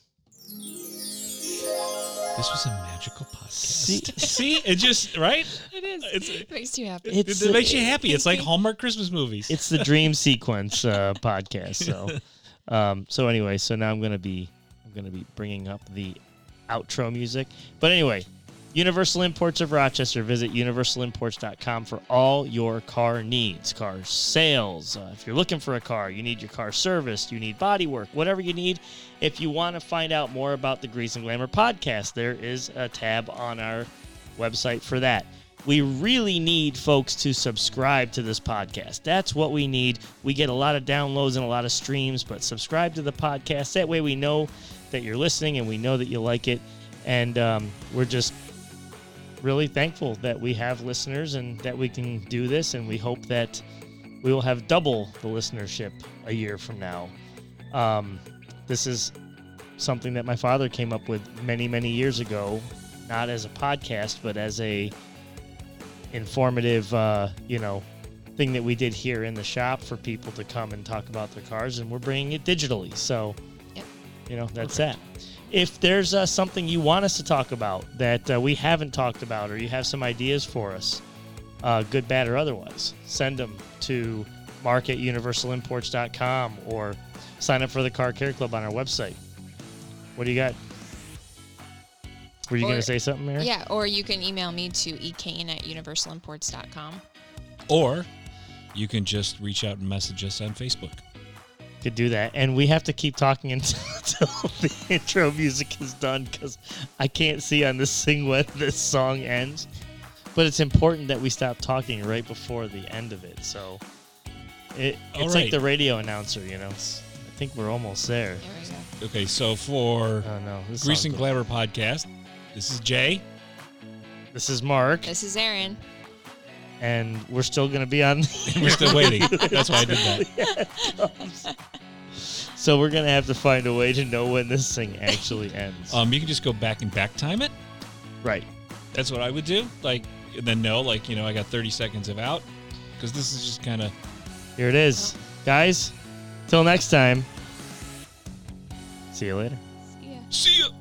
This was a magical podcast.
See,
See, it just right.
It is.
It's-
it makes you happy.
It,
It's,
it
uh,
makes you happy. It's like Hallmark Christmas movies.
it's the dream sequence uh, podcast. So, um, so anyway, so now I'm gonna be I'm gonna be bringing up the outro music. But anyway, Universal Imports of Rochester. Visit universalimports.com for all your car needs, car sales. Uh, if you're looking for a car, you need your car serviced, you need body work, whatever you need. If you want to find out more about the Grease and Glamour podcast, there is a tab on our website for that. We really need folks to subscribe to this podcast. That's what we need. We get a lot of downloads and a lot of streams, but subscribe to the podcast. That way we know that you're listening and we know that you like it. And um, we're just really thankful that we have listeners and that we can do this. And we hope that we will have double the listenership a year from now. Um, this is something that my father came up with many, many years ago, not as a podcast, but as a informative, uh, you know, thing that we did here in the shop for people to come and talk about their cars, and we're bringing it digitally. So,
Yep.
you know, that's that. If there's uh, something you want us to talk about that uh, we haven't talked about, or you have some ideas for us, uh, good, bad, or otherwise, send them to mark at universalimports.com or sign up for the Car Care Club on our website. What do you got? Were you going to say something, Mary?
Yeah, or you can email me to ekane at universalimports.com.
Or you can just reach out and message us on Facebook.
Could do that. And we have to keep talking until, until the intro music is done because I can't see on this thing when this song ends. But it's important that we stop talking right before the end of it. So it,
All
it's like the radio announcer, you know. It's, I think we're almost there.
There we go.
Okay, so for
Oh no,
Grease and Glamour podcast, this is Jay.
this is Mark,
This is Erin.
And we're still gonna be on.
We're still waiting. That's why I did that.
Yeah, so we're gonna have to find a way to know when this thing actually ends.
Um, you can just go back and back time it.
right.
That's what I would do. Like, and then know, like, you know, I got 30 seconds of out because this is just kind of.
Here it is, guys. Till next time. See you later.
See ya.
See ya.